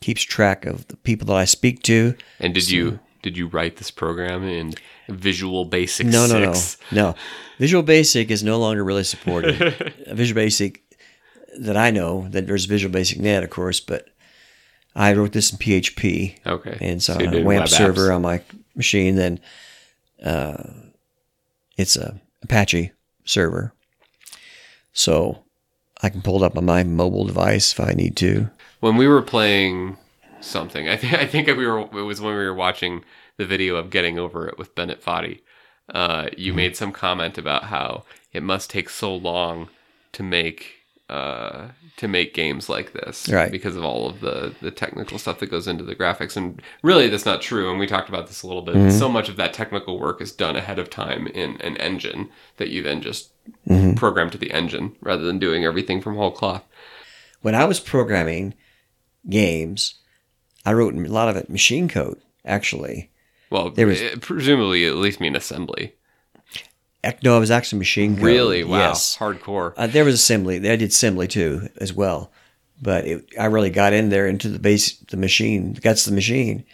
keeps track of the people that I speak to. And did you did you write this program in Visual Basic No, no, no, 6? no. Visual Basic is no longer really supported. Visual Basic that I know that there's Visual Basic Net, of course, but I wrote this in PHP, Okay. and so, So on a WAMP server apps. on my machine. Then uh, it's a Apache server, so I can pull it up on my mobile device if I need to. when we were playing something, I think I think we were it was when we were watching the video of getting over it with Bennett Foddy. Uh, you Mm-hmm. made some comment about how it must take so long to make uh, to make games like this, Right. Because of all of the the technical stuff that goes into the graphics, and really that's not true. And we talked about this a little bit. Mm-hmm. So much of that technical work is done ahead of time in an engine that you then just Mm-hmm. program to the engine rather than doing everything from whole cloth. When I was programming games, I wrote a lot of it machine code actually. Well, There was- it- presumably at least mean assembly. No, it was actually machine code. Really? Wow. Yes. Hardcore. Uh, there was assembly. I did assembly too, as well. But it, I really got in there into the base, the machine, of the machine.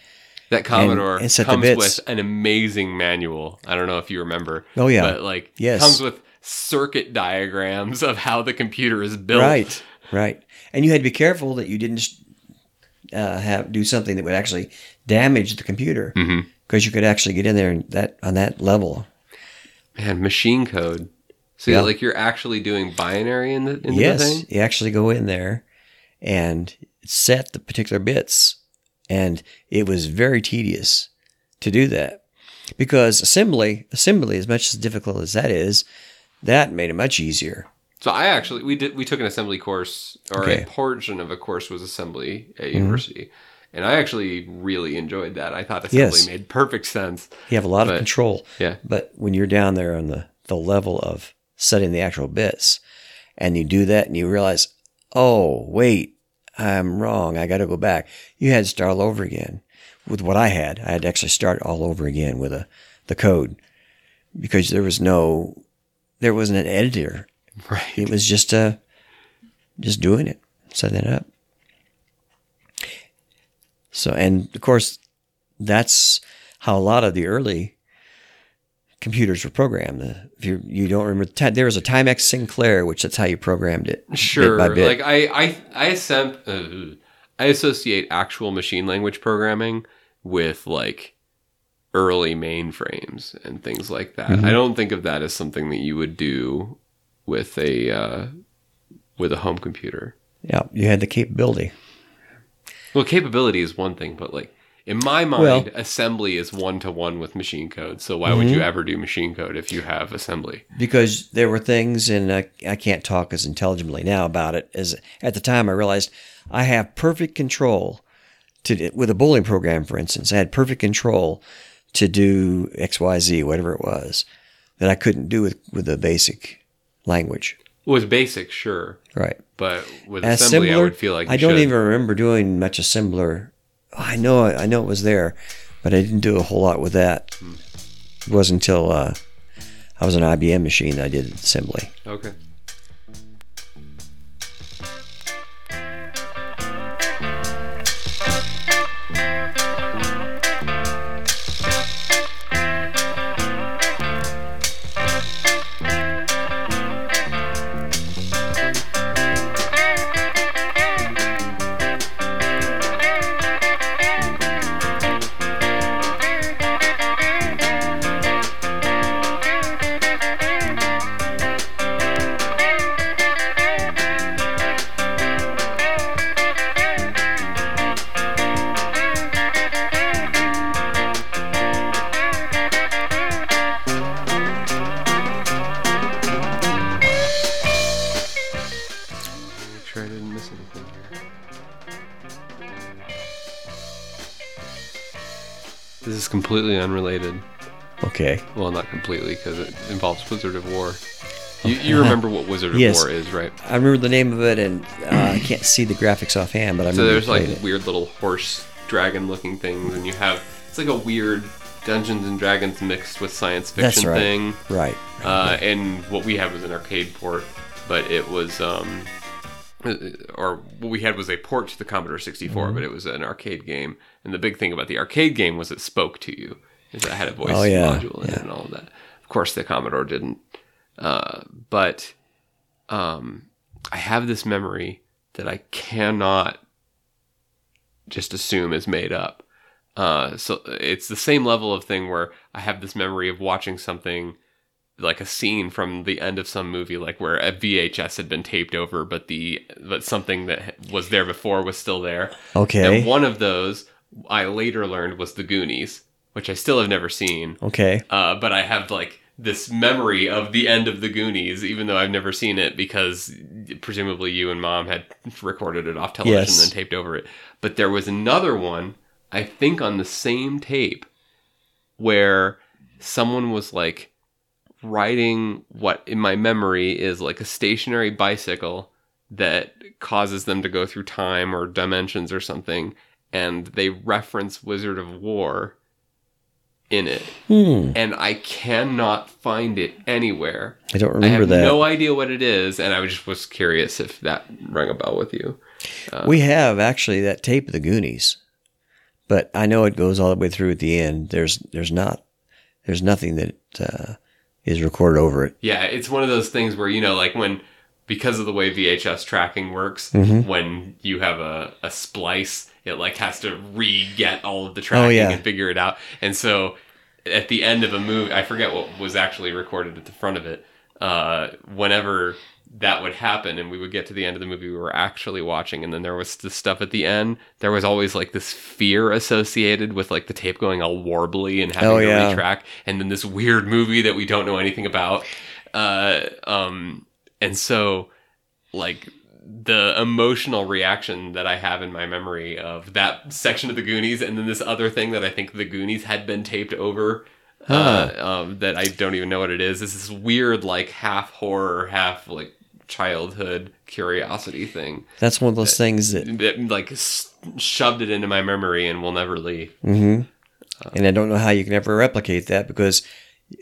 That Commodore and the comes with an amazing manual. I don't know if you remember. Oh, yeah. But like Yes. comes with circuit diagrams of how the computer is built. Right, right. And you had to be careful that you didn't uh, have do something that would actually damage the computer, because you could actually get in there and that on that level. Man, machine code. So Yeah. like you're actually doing binary in the in the thing? yes, thing? you actually go in there and set the particular bits, and it was very tedious to do that because assembly, assembly, as much as difficult as that is, that made it much easier. So I actually we did we took an assembly course or Okay. a portion of a course was assembly at mm-hmm. university. And I actually really enjoyed that. I thought assembly Yes. made perfect sense. You have a lot But- of control. Yeah. But when you're down there on the, the level of setting the actual bits and you do that and you realize, oh, wait, I'm wrong. I got to go back. You had to start all over again with what I had. I had to actually start all over again with a, the code because there was no, there wasn't an editor. Right. It was just, uh, just doing it, setting it up. So, and of course, that's how a lot of the early computers were programmed. If you you don't remember, there was a Timex Sinclair, which that's how you programmed it, Sure. bit bit. Like I I I assemb- uh, I associate actual machine language programming with like early mainframes and things like that. Mm-hmm. I don't think of that as something that you would do with a uh, with a home computer. yeah, you had the capability. Well, capability is one thing, but like in my mind, Well- Mm-hmm. assembly is one to one with machine code. So why would you ever do machine code if you have assembly? because there were things, and I, I can't talk as intelligibly now about it as at the time. I realized I have perfect control to with a bowling program, for instance. I had perfect control to do X, Y, Z, whatever it was, that I couldn't do with with a basic language. With basic, sure, Right. But with As assembly, I Assembler, would feel like I don't should. even remember doing much assembler. I know I know it was there, but I didn't do a whole lot with that. It wasn't until uh, I was an IBM machine that I did assembly. Okay. Completely unrelated. Okay. Well, not completely because it involves Wizard of Wor. You, you remember what Wizard of Yes. War is, right? I remember the name of it, and uh, I can't see the graphics offhand, but I So remember there's like playing it. weird little horse dragon looking things, and you have it's like a weird Dungeons and Dragons mixed with science That's fiction right. thing. Right. Uh, and what we had was an arcade port, but it was um, uh, or what we had was a port to the Commodore 64, Mm-hmm. but it was an arcade game. And the big thing about the arcade game was it spoke to you. It had a voice Oh, yeah, module in it and all of that. Of course, the Commodore didn't. Uh, but um, I have this memory that I cannot just assume is made up. Uh, so it's the same level of thing where I have this memory of watching something like a scene from the end of some movie, like where a VHS had been taped over, but the but something that was there before was still there. Okay. And one of those I later learned was the Goonies, which I still have never seen. Okay. Uh, but I have like this memory of the end of the Goonies, even though I've never seen it because presumably you and mom had recorded it off television Yes. and then taped over it. But there was another one, I think on the same tape, where someone was like riding what in my memory is like a stationary bicycle that causes them to go through time or dimensions or something. And they reference Wizard of Wor in it Hmm. and I cannot find it anywhere. I don't I remember have that. no idea what it is, and I just was curious if that rang a bell with you. we have actually that tape of the Goonies, but I know it goes all the way through at the end. There's there's not there's nothing that uh, is recorded over it. Yeah, it's one of those things where you know, like when because of the way VHS tracking works, Mm-hmm. when you have a, a splice, it like has to re-get all of the tracking Oh, yeah. and figure it out. And so at the end of a movie, I forget what was actually recorded at the front of it. Uh, whenever that would happen and we would get to the end of the movie we were actually watching and then there was this stuff at the end there was always like this fear associated with like the tape going all warbly and having Oh, to yeah. retrack and then this weird movie that we don't know anything about uh, um, and so like the emotional reaction that I have in my memory of that section of the Goonies and then this other thing that I think the Goonies had been taped over uh, um, that I don't even know what it is. Is this weird like half horror, half like childhood curiosity thing That's one of those things that, that like s- shoved it into my memory and will never leave. hmm and I don't know how you can ever replicate that because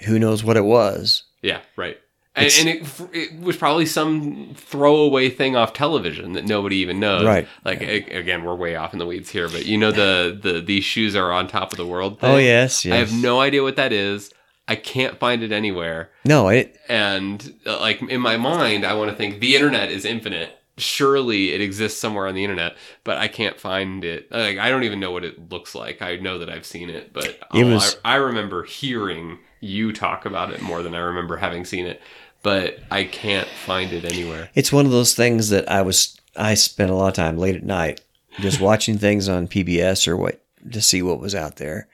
who knows what it was. Yeah, right. And, and it, it was probably some throwaway thing off television that nobody even knows. Right. Like a- again, we're way off in the weeds here, but you know the the these shoes are on top of the world. Thing? Oh yes, yes. I have no idea what that is. I can't find it anywhere. no. It And uh, like in my mind, I want to think the internet is infinite. Surely it exists somewhere on the internet, but I can't find it. Like I don't even know what it looks like. I know that I've seen it, but It was- I, I remember hearing you talk about it more than I remember having seen it. But I can't find it anywhere. it's one of those things that I was I spent a lot of time late at night just watching things on PBS or what to see what was out there.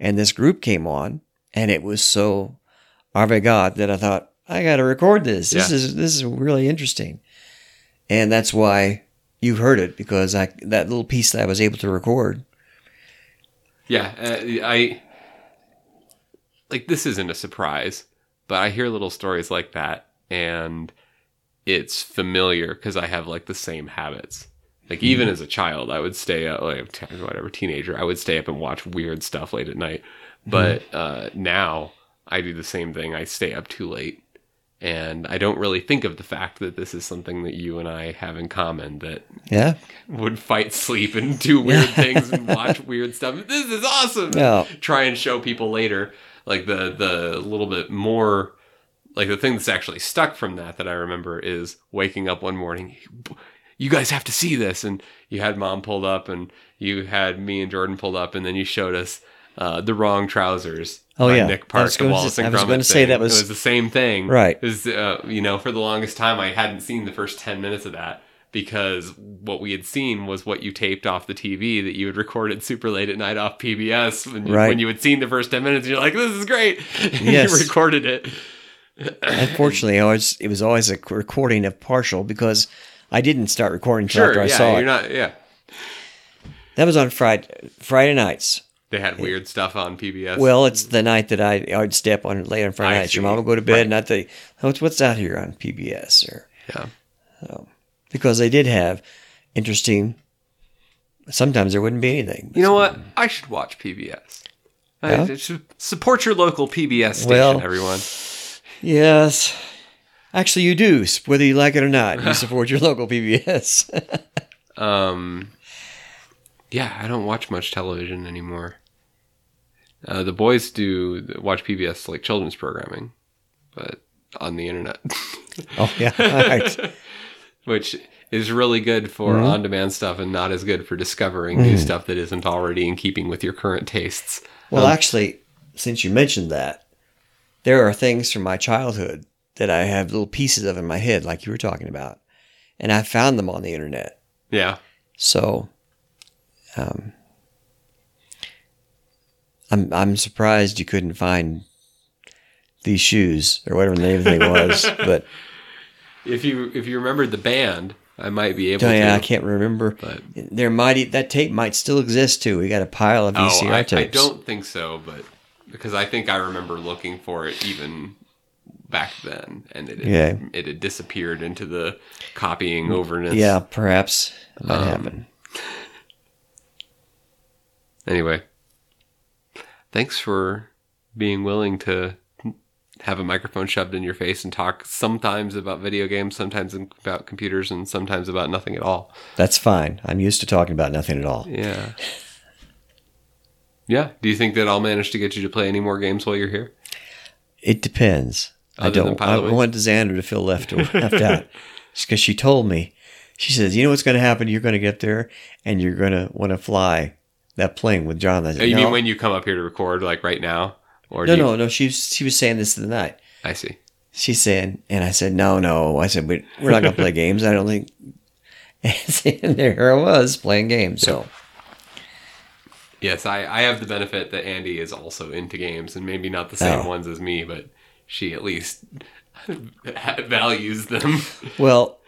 And this group came on and it was so avant that I thought I got to record this. This Yeah. is this is really interesting. And that's why you heard it because I that little piece that I was able to record. Yeah, uh, I like this isn't a surprise, but I hear little stories like that and it's familiar because I have like the same habits. Like even as a child, I would stay up, like whatever teenager, I would stay up and watch weird stuff late at night. But uh, now I do the same thing. I stay up too late, and I don't really think of the fact that this is something that you and I have in common. That Yeah. would fight sleep and do weird things and watch weird stuff. This is awesome. Yeah. Try and show people later, like the the little bit more, like the thing that's actually stuck from that that I remember is waking up one morning. You guys have to see this, and you had mom pulled up, and you had me and Jordan pulled up, and then you showed us. Uh, the wrong trousers. Oh, yeah. Nick Park, was the gonna Wallace say- and I was gonna say that was- was the same thing, Right. is uh, you know for the longest time I hadn't seen the first 10 minutes of that because what we had seen was what you taped off the TV that you had recorded super late at night off PBS when you, Right. when you had seen the first 10 minutes you're like this is great Yes. you recorded it Unfortunately, I was, it was always a recording of partial because I didn't start recording until sure after I yeah saw you're it. not yeah That was on Friday Friday nights. They had weird stuff on PBS. Well, it's the night that I I'd step on late on Friday I night. Your mom would go to bed, Right. and I'd say, "What's what's out here on PBS?" Or yeah. Oh. Because they did have interesting. Sometimes there wouldn't be anything. You know what? I should watch PBS. Yeah? I should support your local PBS station, Well- everyone. Yes, actually, you do. Whether you like it or not, you support your local PBS. Um, yeah, I don't watch much television anymore. Uh, the boys do watch PBS like children's programming, but on the internet, oh yeah, all right. which is really good for Mm-hmm. on-demand stuff and not as good for discovering Mm. new stuff that isn't already in keeping with your current tastes. Well, actually, since you mentioned that, there are things from my childhood that I have little pieces of in my head, like you were talking about, and I found them on the internet. Yeah, So, um, I'm I'm surprised you couldn't find these shoes or whatever the name of the thing was. But if you if you remembered the band, I might be able oh, yeah, I can't remember. But There might that tape might still exist too. We got a pile of oh, VCR I, I tapes. don't think so, but because I think I remember looking for it even back then, and it had, Yeah. it had disappeared into the copying overness. Yeah, perhaps it might Um, happen. Anyway, thanks for being willing to have a microphone shoved in your face and talk sometimes about video games, sometimes about computers, and sometimes about nothing at all. That's fine. I'm used to talking about nothing at all. Yeah. Yeah. Do you think that I'll manage to get you to play any more games while you're here? It depends. I Other than don't. I Wings? want Xander to feel left left out because she told me. She says, "You know what's going to happen? You're going to get there, and you're going to want to fly that plane with John." I said, Oh, you no. mean when you come up here to record, like right now? Or No, you- no, no. She was, she was saying this in the night. I see. She's saying, and I said, "No, no." I said, "But we're not going to play games. I don't think." And there I was playing games. So Yes, I, I have the benefit that Andy is also into games, and maybe not the same Oh. ones as me, but she at least values them. Well,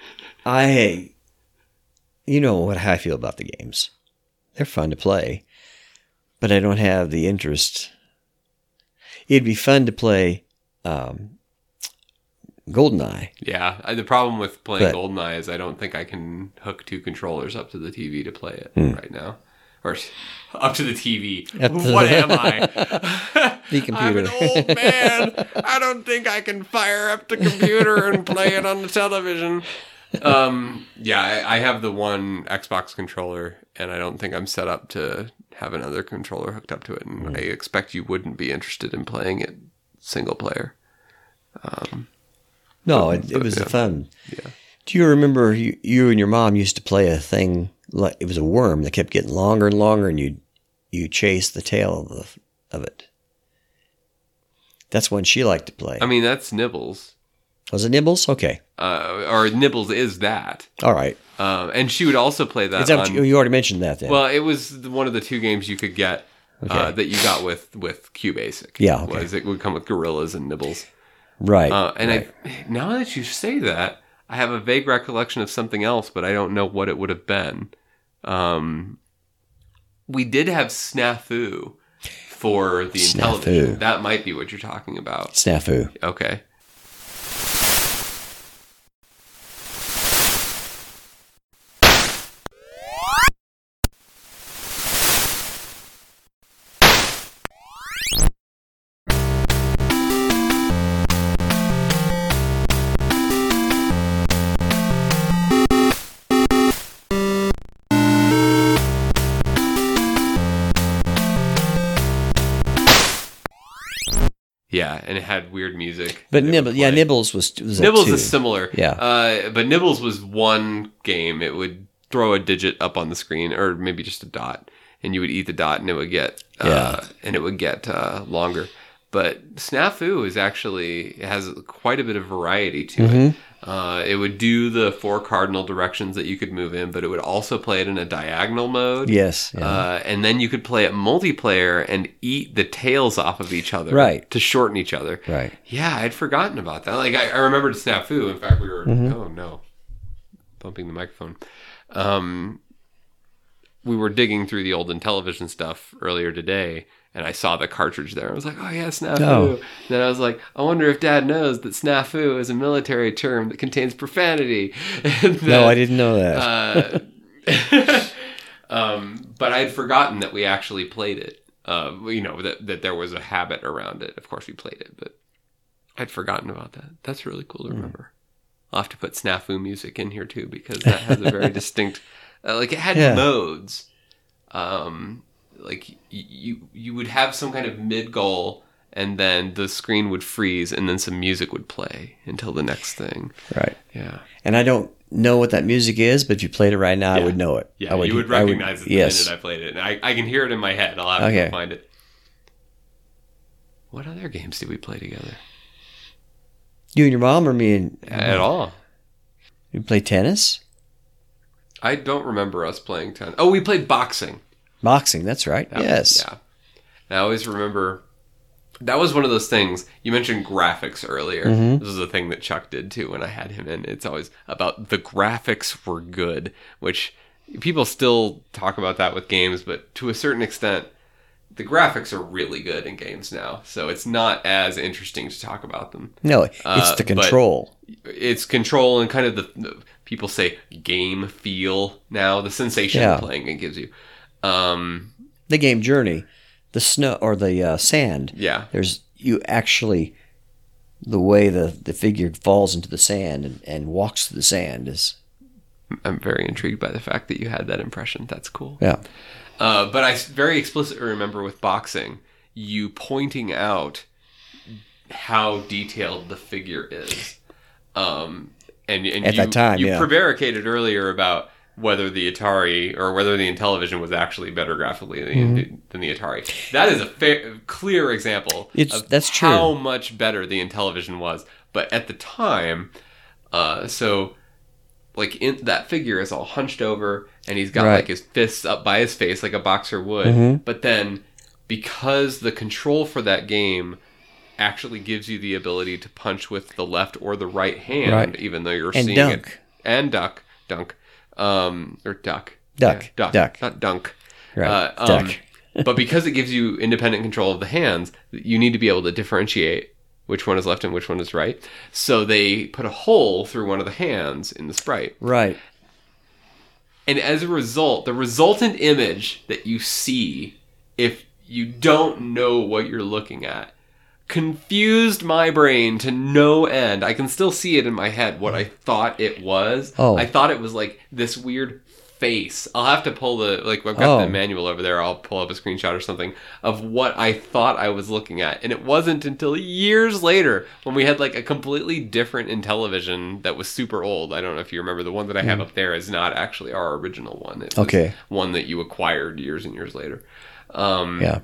I, you know what how I feel about the games. They're fun to play, but I don't have the interest. It'd be fun to play um, GoldenEye. Yeah, I- the problem with playing But- GoldenEye is I don't think I can hook two controllers up to the TV to play it Hmm. right now. Or up to the TV. To what the- am I? The computer. I'm an old man. I don't think I can fire up the computer and play it on the television. Um, yeah, I, I have the one Xbox controller, and I don't think I'm set up to have another controller hooked up to it. And hmm. I expect you wouldn't be interested in playing it single player. Um, no, it, it was yeah. fun. Yeah. Do you remember you, you and your mom used to play a thing like it was a worm that kept getting longer and longer, and you you chased the tail of the, of it. That's one she liked to play. I mean, that's Nibbles. Was it Nibbles? Okay, Uh, or Nibbles is that. all right. Um, and she would also play that. Is that on, you, you already mentioned that then? Well, it was one of the two games you could get uh, Okay. that you got with with QBasic. Yeah, okay. was it would come with gorillas and nibbles. right. Uh, and right. I now that you say that, I have a vague recollection of something else, but I don't know what it would have been. Um, we did have Snafu for the Snafu. That might be what you're talking about. snafu. Okay. Yeah, and it had weird music. But Nibbles, yeah. Nibbles was, was Nibbles is similar. Yeah. Uh, but Nibbles was one game. It would throw a digit up on the screen, or maybe just a dot, and you would eat the dot, and it would get uh, Yeah. and it would get uh, longer. But Snafu is actually it has quite a bit of variety to Mm-hmm. it. Uh, it would do the four cardinal directions that you could move in, but it would also play it in a diagonal mode. Yes. Yeah. Uh, and then you could play it multiplayer and eat the tails off of each other, Right. To shorten each other, right. yeah, I'd forgotten about that. Like I, I remembered Snafu. In fact, we were Mm-hmm. oh no, bumping the microphone. Um, we were digging through the old Intellivision stuff earlier today, and I saw the cartridge there. I was like, "Oh yeah, snafu." Oh. Then I was like, "I wonder if Dad knows that snafu is a military term that contains profanity." And No, I didn't know that. uh, um, but I had forgotten that we actually played it. Uh, you know that that there was a habit around it. Of course, we played it, but I'd forgotten about that. That's really cool to remember. I'll have to put snafu music in here too because that has a very distinct. Uh, like it had Yeah. modes. Um, like you you would have some kind of mid goal. And then the screen would freeze, and then some music would play until the next thing. right. Yeah. And I don't know what that music is, but if you played it right now, I would know it. Yeah, I you would recognize it the yes. minute I played it. And I, I can hear it in my head. I'll have to Okay. go find it. What other games did we play together? You and your mom or me and At all. you play tennis? I don't remember us playing ten. Oh, we played boxing. Boxing, that's right. That was- yes. yeah. And I always remember that was one of those things. You mentioned graphics earlier. Mm-hmm. This is a thing that Chuck did too when I had him in. It's always about the graphics were good, which people still talk about that with games, but to a certain extent, the graphics are really good in games now. So it's not as interesting to talk about them. No, it's Uh, the control. It's control and kind of the, the people say game feel now, the sensation Yeah. playing it gives you. Um, the game journey, the snow or the uh, sand. yeah. There's you actually the way the, the figure falls into the sand and, and walks through the sand is I'm very intrigued by the fact that you had that impression. That's cool. yeah. Uh, but I very explicitly remember with boxing, you pointing out how detailed the figure is. Um, and and At you, that time, you yeah. prevaricated earlier about whether the Atari or whether the Intellivision was actually better graphically than, than the Atari. That is a fair, clear example It's- of that's true. how much better the Intellivision was. But at the time, uh, so like in that figure is all hunched over and he's got Right. like his fists up by his face like a boxer would Mhm. but then because the control for that game actually gives you the ability to punch with the left or the right hand Right. even though you're And seeing dunk. it and duck dunk um or duck Duck. Yeah, duck Duck. not dunk Right. uh, um, Duck. but because it gives you independent control of the hands, you need to be able to differentiate which one is left and which one is right. So they put a hole through one of the hands in the sprite. Right. And as a result, the resultant image that you see, if you don't know what you're looking at, confused my brain to no end. I can still see it in my head what I thought it was. Oh. I thought it was like this weird face. I'll have to pull the like I've got Oh. the manual over there. I'll pull up a screenshot or something of what I thought I was looking at. And it wasn't until years later when we had like a completely different Intellivision that was super old. I don't know if you remember the one that I have up there is not actually our original one. It Okay. one that you acquired years and years later. Um, Yeah.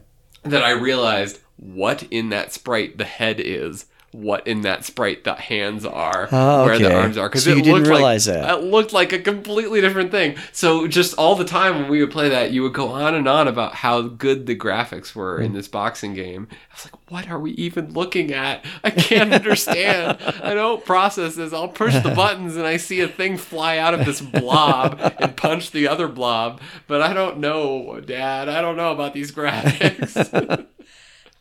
That I realized what in that sprite the head is, what in that sprite the hands are, Ah, where the arms are. Because So it looked realize like, that. It looked like a completely different thing. So just all the time when we would play that, you would go on and on about how good the graphics were Hmm. in this boxing game. I was like, what are we even looking at? I can't understand. I don't process this. I'll push the buttons and I see a thing fly out of this blob and punch the other blob, but I don't know, Dad. I don't know about these graphics.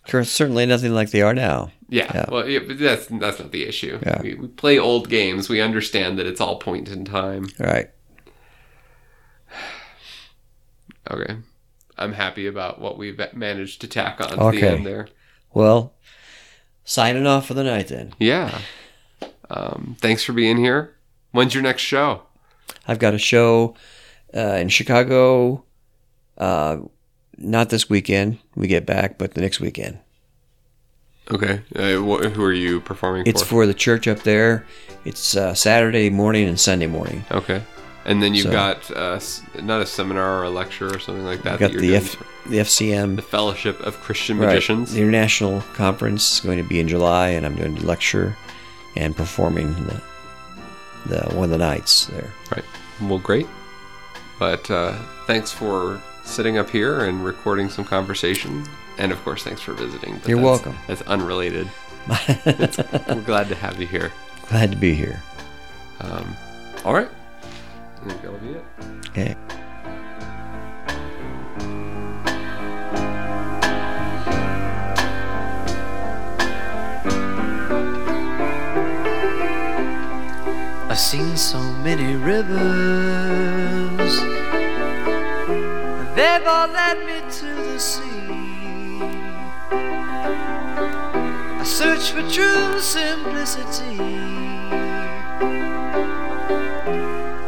Certainly nothing like they are now. Yeah, Yeah. well, yeah, but that's that's not the issue. Yeah. We, we play old games. We understand that it's all point in time. Right. Okay, I'm happy about what we've managed to tack on to the end there. Well, signing off for the night then. Yeah. Um, thanks for being here. When's your next show? I've got a show uh, in Chicago. Uh, not this weekend. We get back, but the next weekend. Okay. Uh, wh- who are you performing It's for? for the church up there. It's uh, Saturday morning and Sunday morning. Okay. And then you've So- got uh, s- not a seminar or a lecture or something like that. Got that you're the doing F, for- the FCM the Fellowship of Christian right, Magicians. The international conference is going to be in July, and I'm doing to lecture and performing the the one of the nights there. Right. Well, great. But uh, thanks for sitting up here and recording some conversation. And of course, thanks for visiting. But You're that's, welcome. That's unrelated. we're glad to have you here. Glad to be here. Um, all right. I think that'll be it. Okay. I've seen so many rivers all led me to the sea. I search for true simplicity.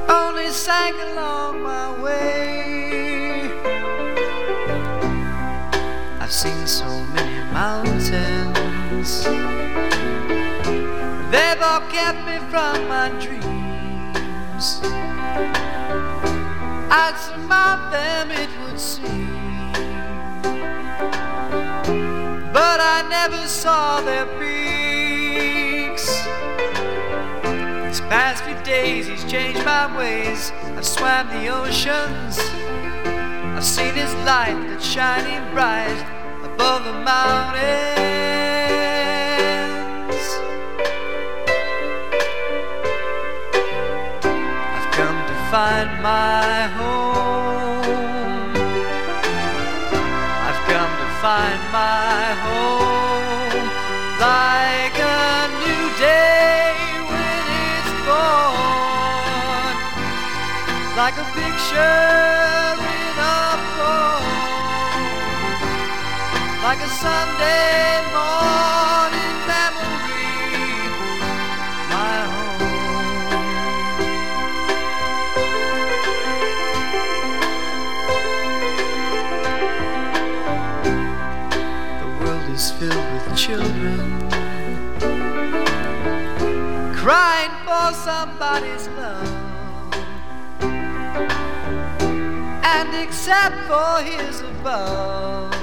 Only sank along my way. I've seen so many mountains. They've all kept me from my dreams. I'd surmount them, But I never saw their peaks. These past few days, he's changed my ways. I've swam the oceans. I've seen his light that's shining bright above the mountains. I've come to find my home. My home like a new day when it's born, like a picture in a poem, like a Sunday morning somebody's love, and except for his above,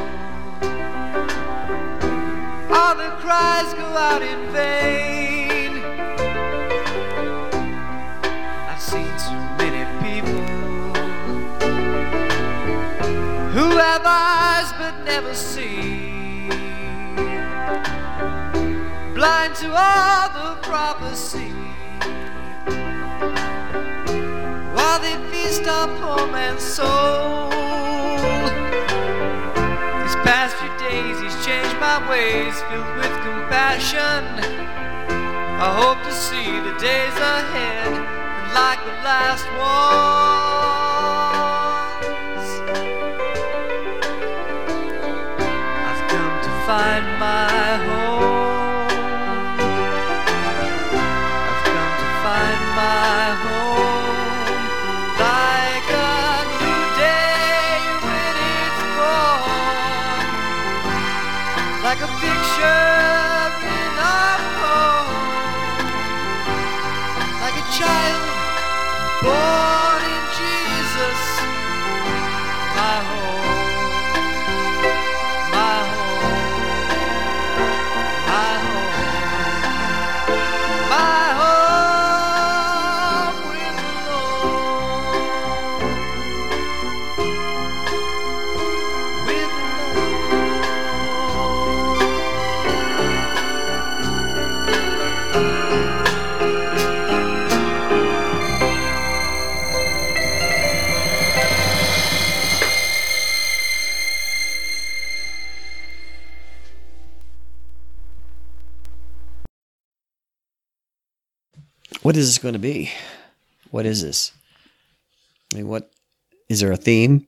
all the cries go out in vain. I've seen so many people who have eyes but never see. Blind to all the prophecy. Feast on poor man's soul. These past few days, he's changed my ways, filled with compassion. I hope to see the days ahead, and like the last ones. What is this going to be? What is this? I mean, what is there a theme?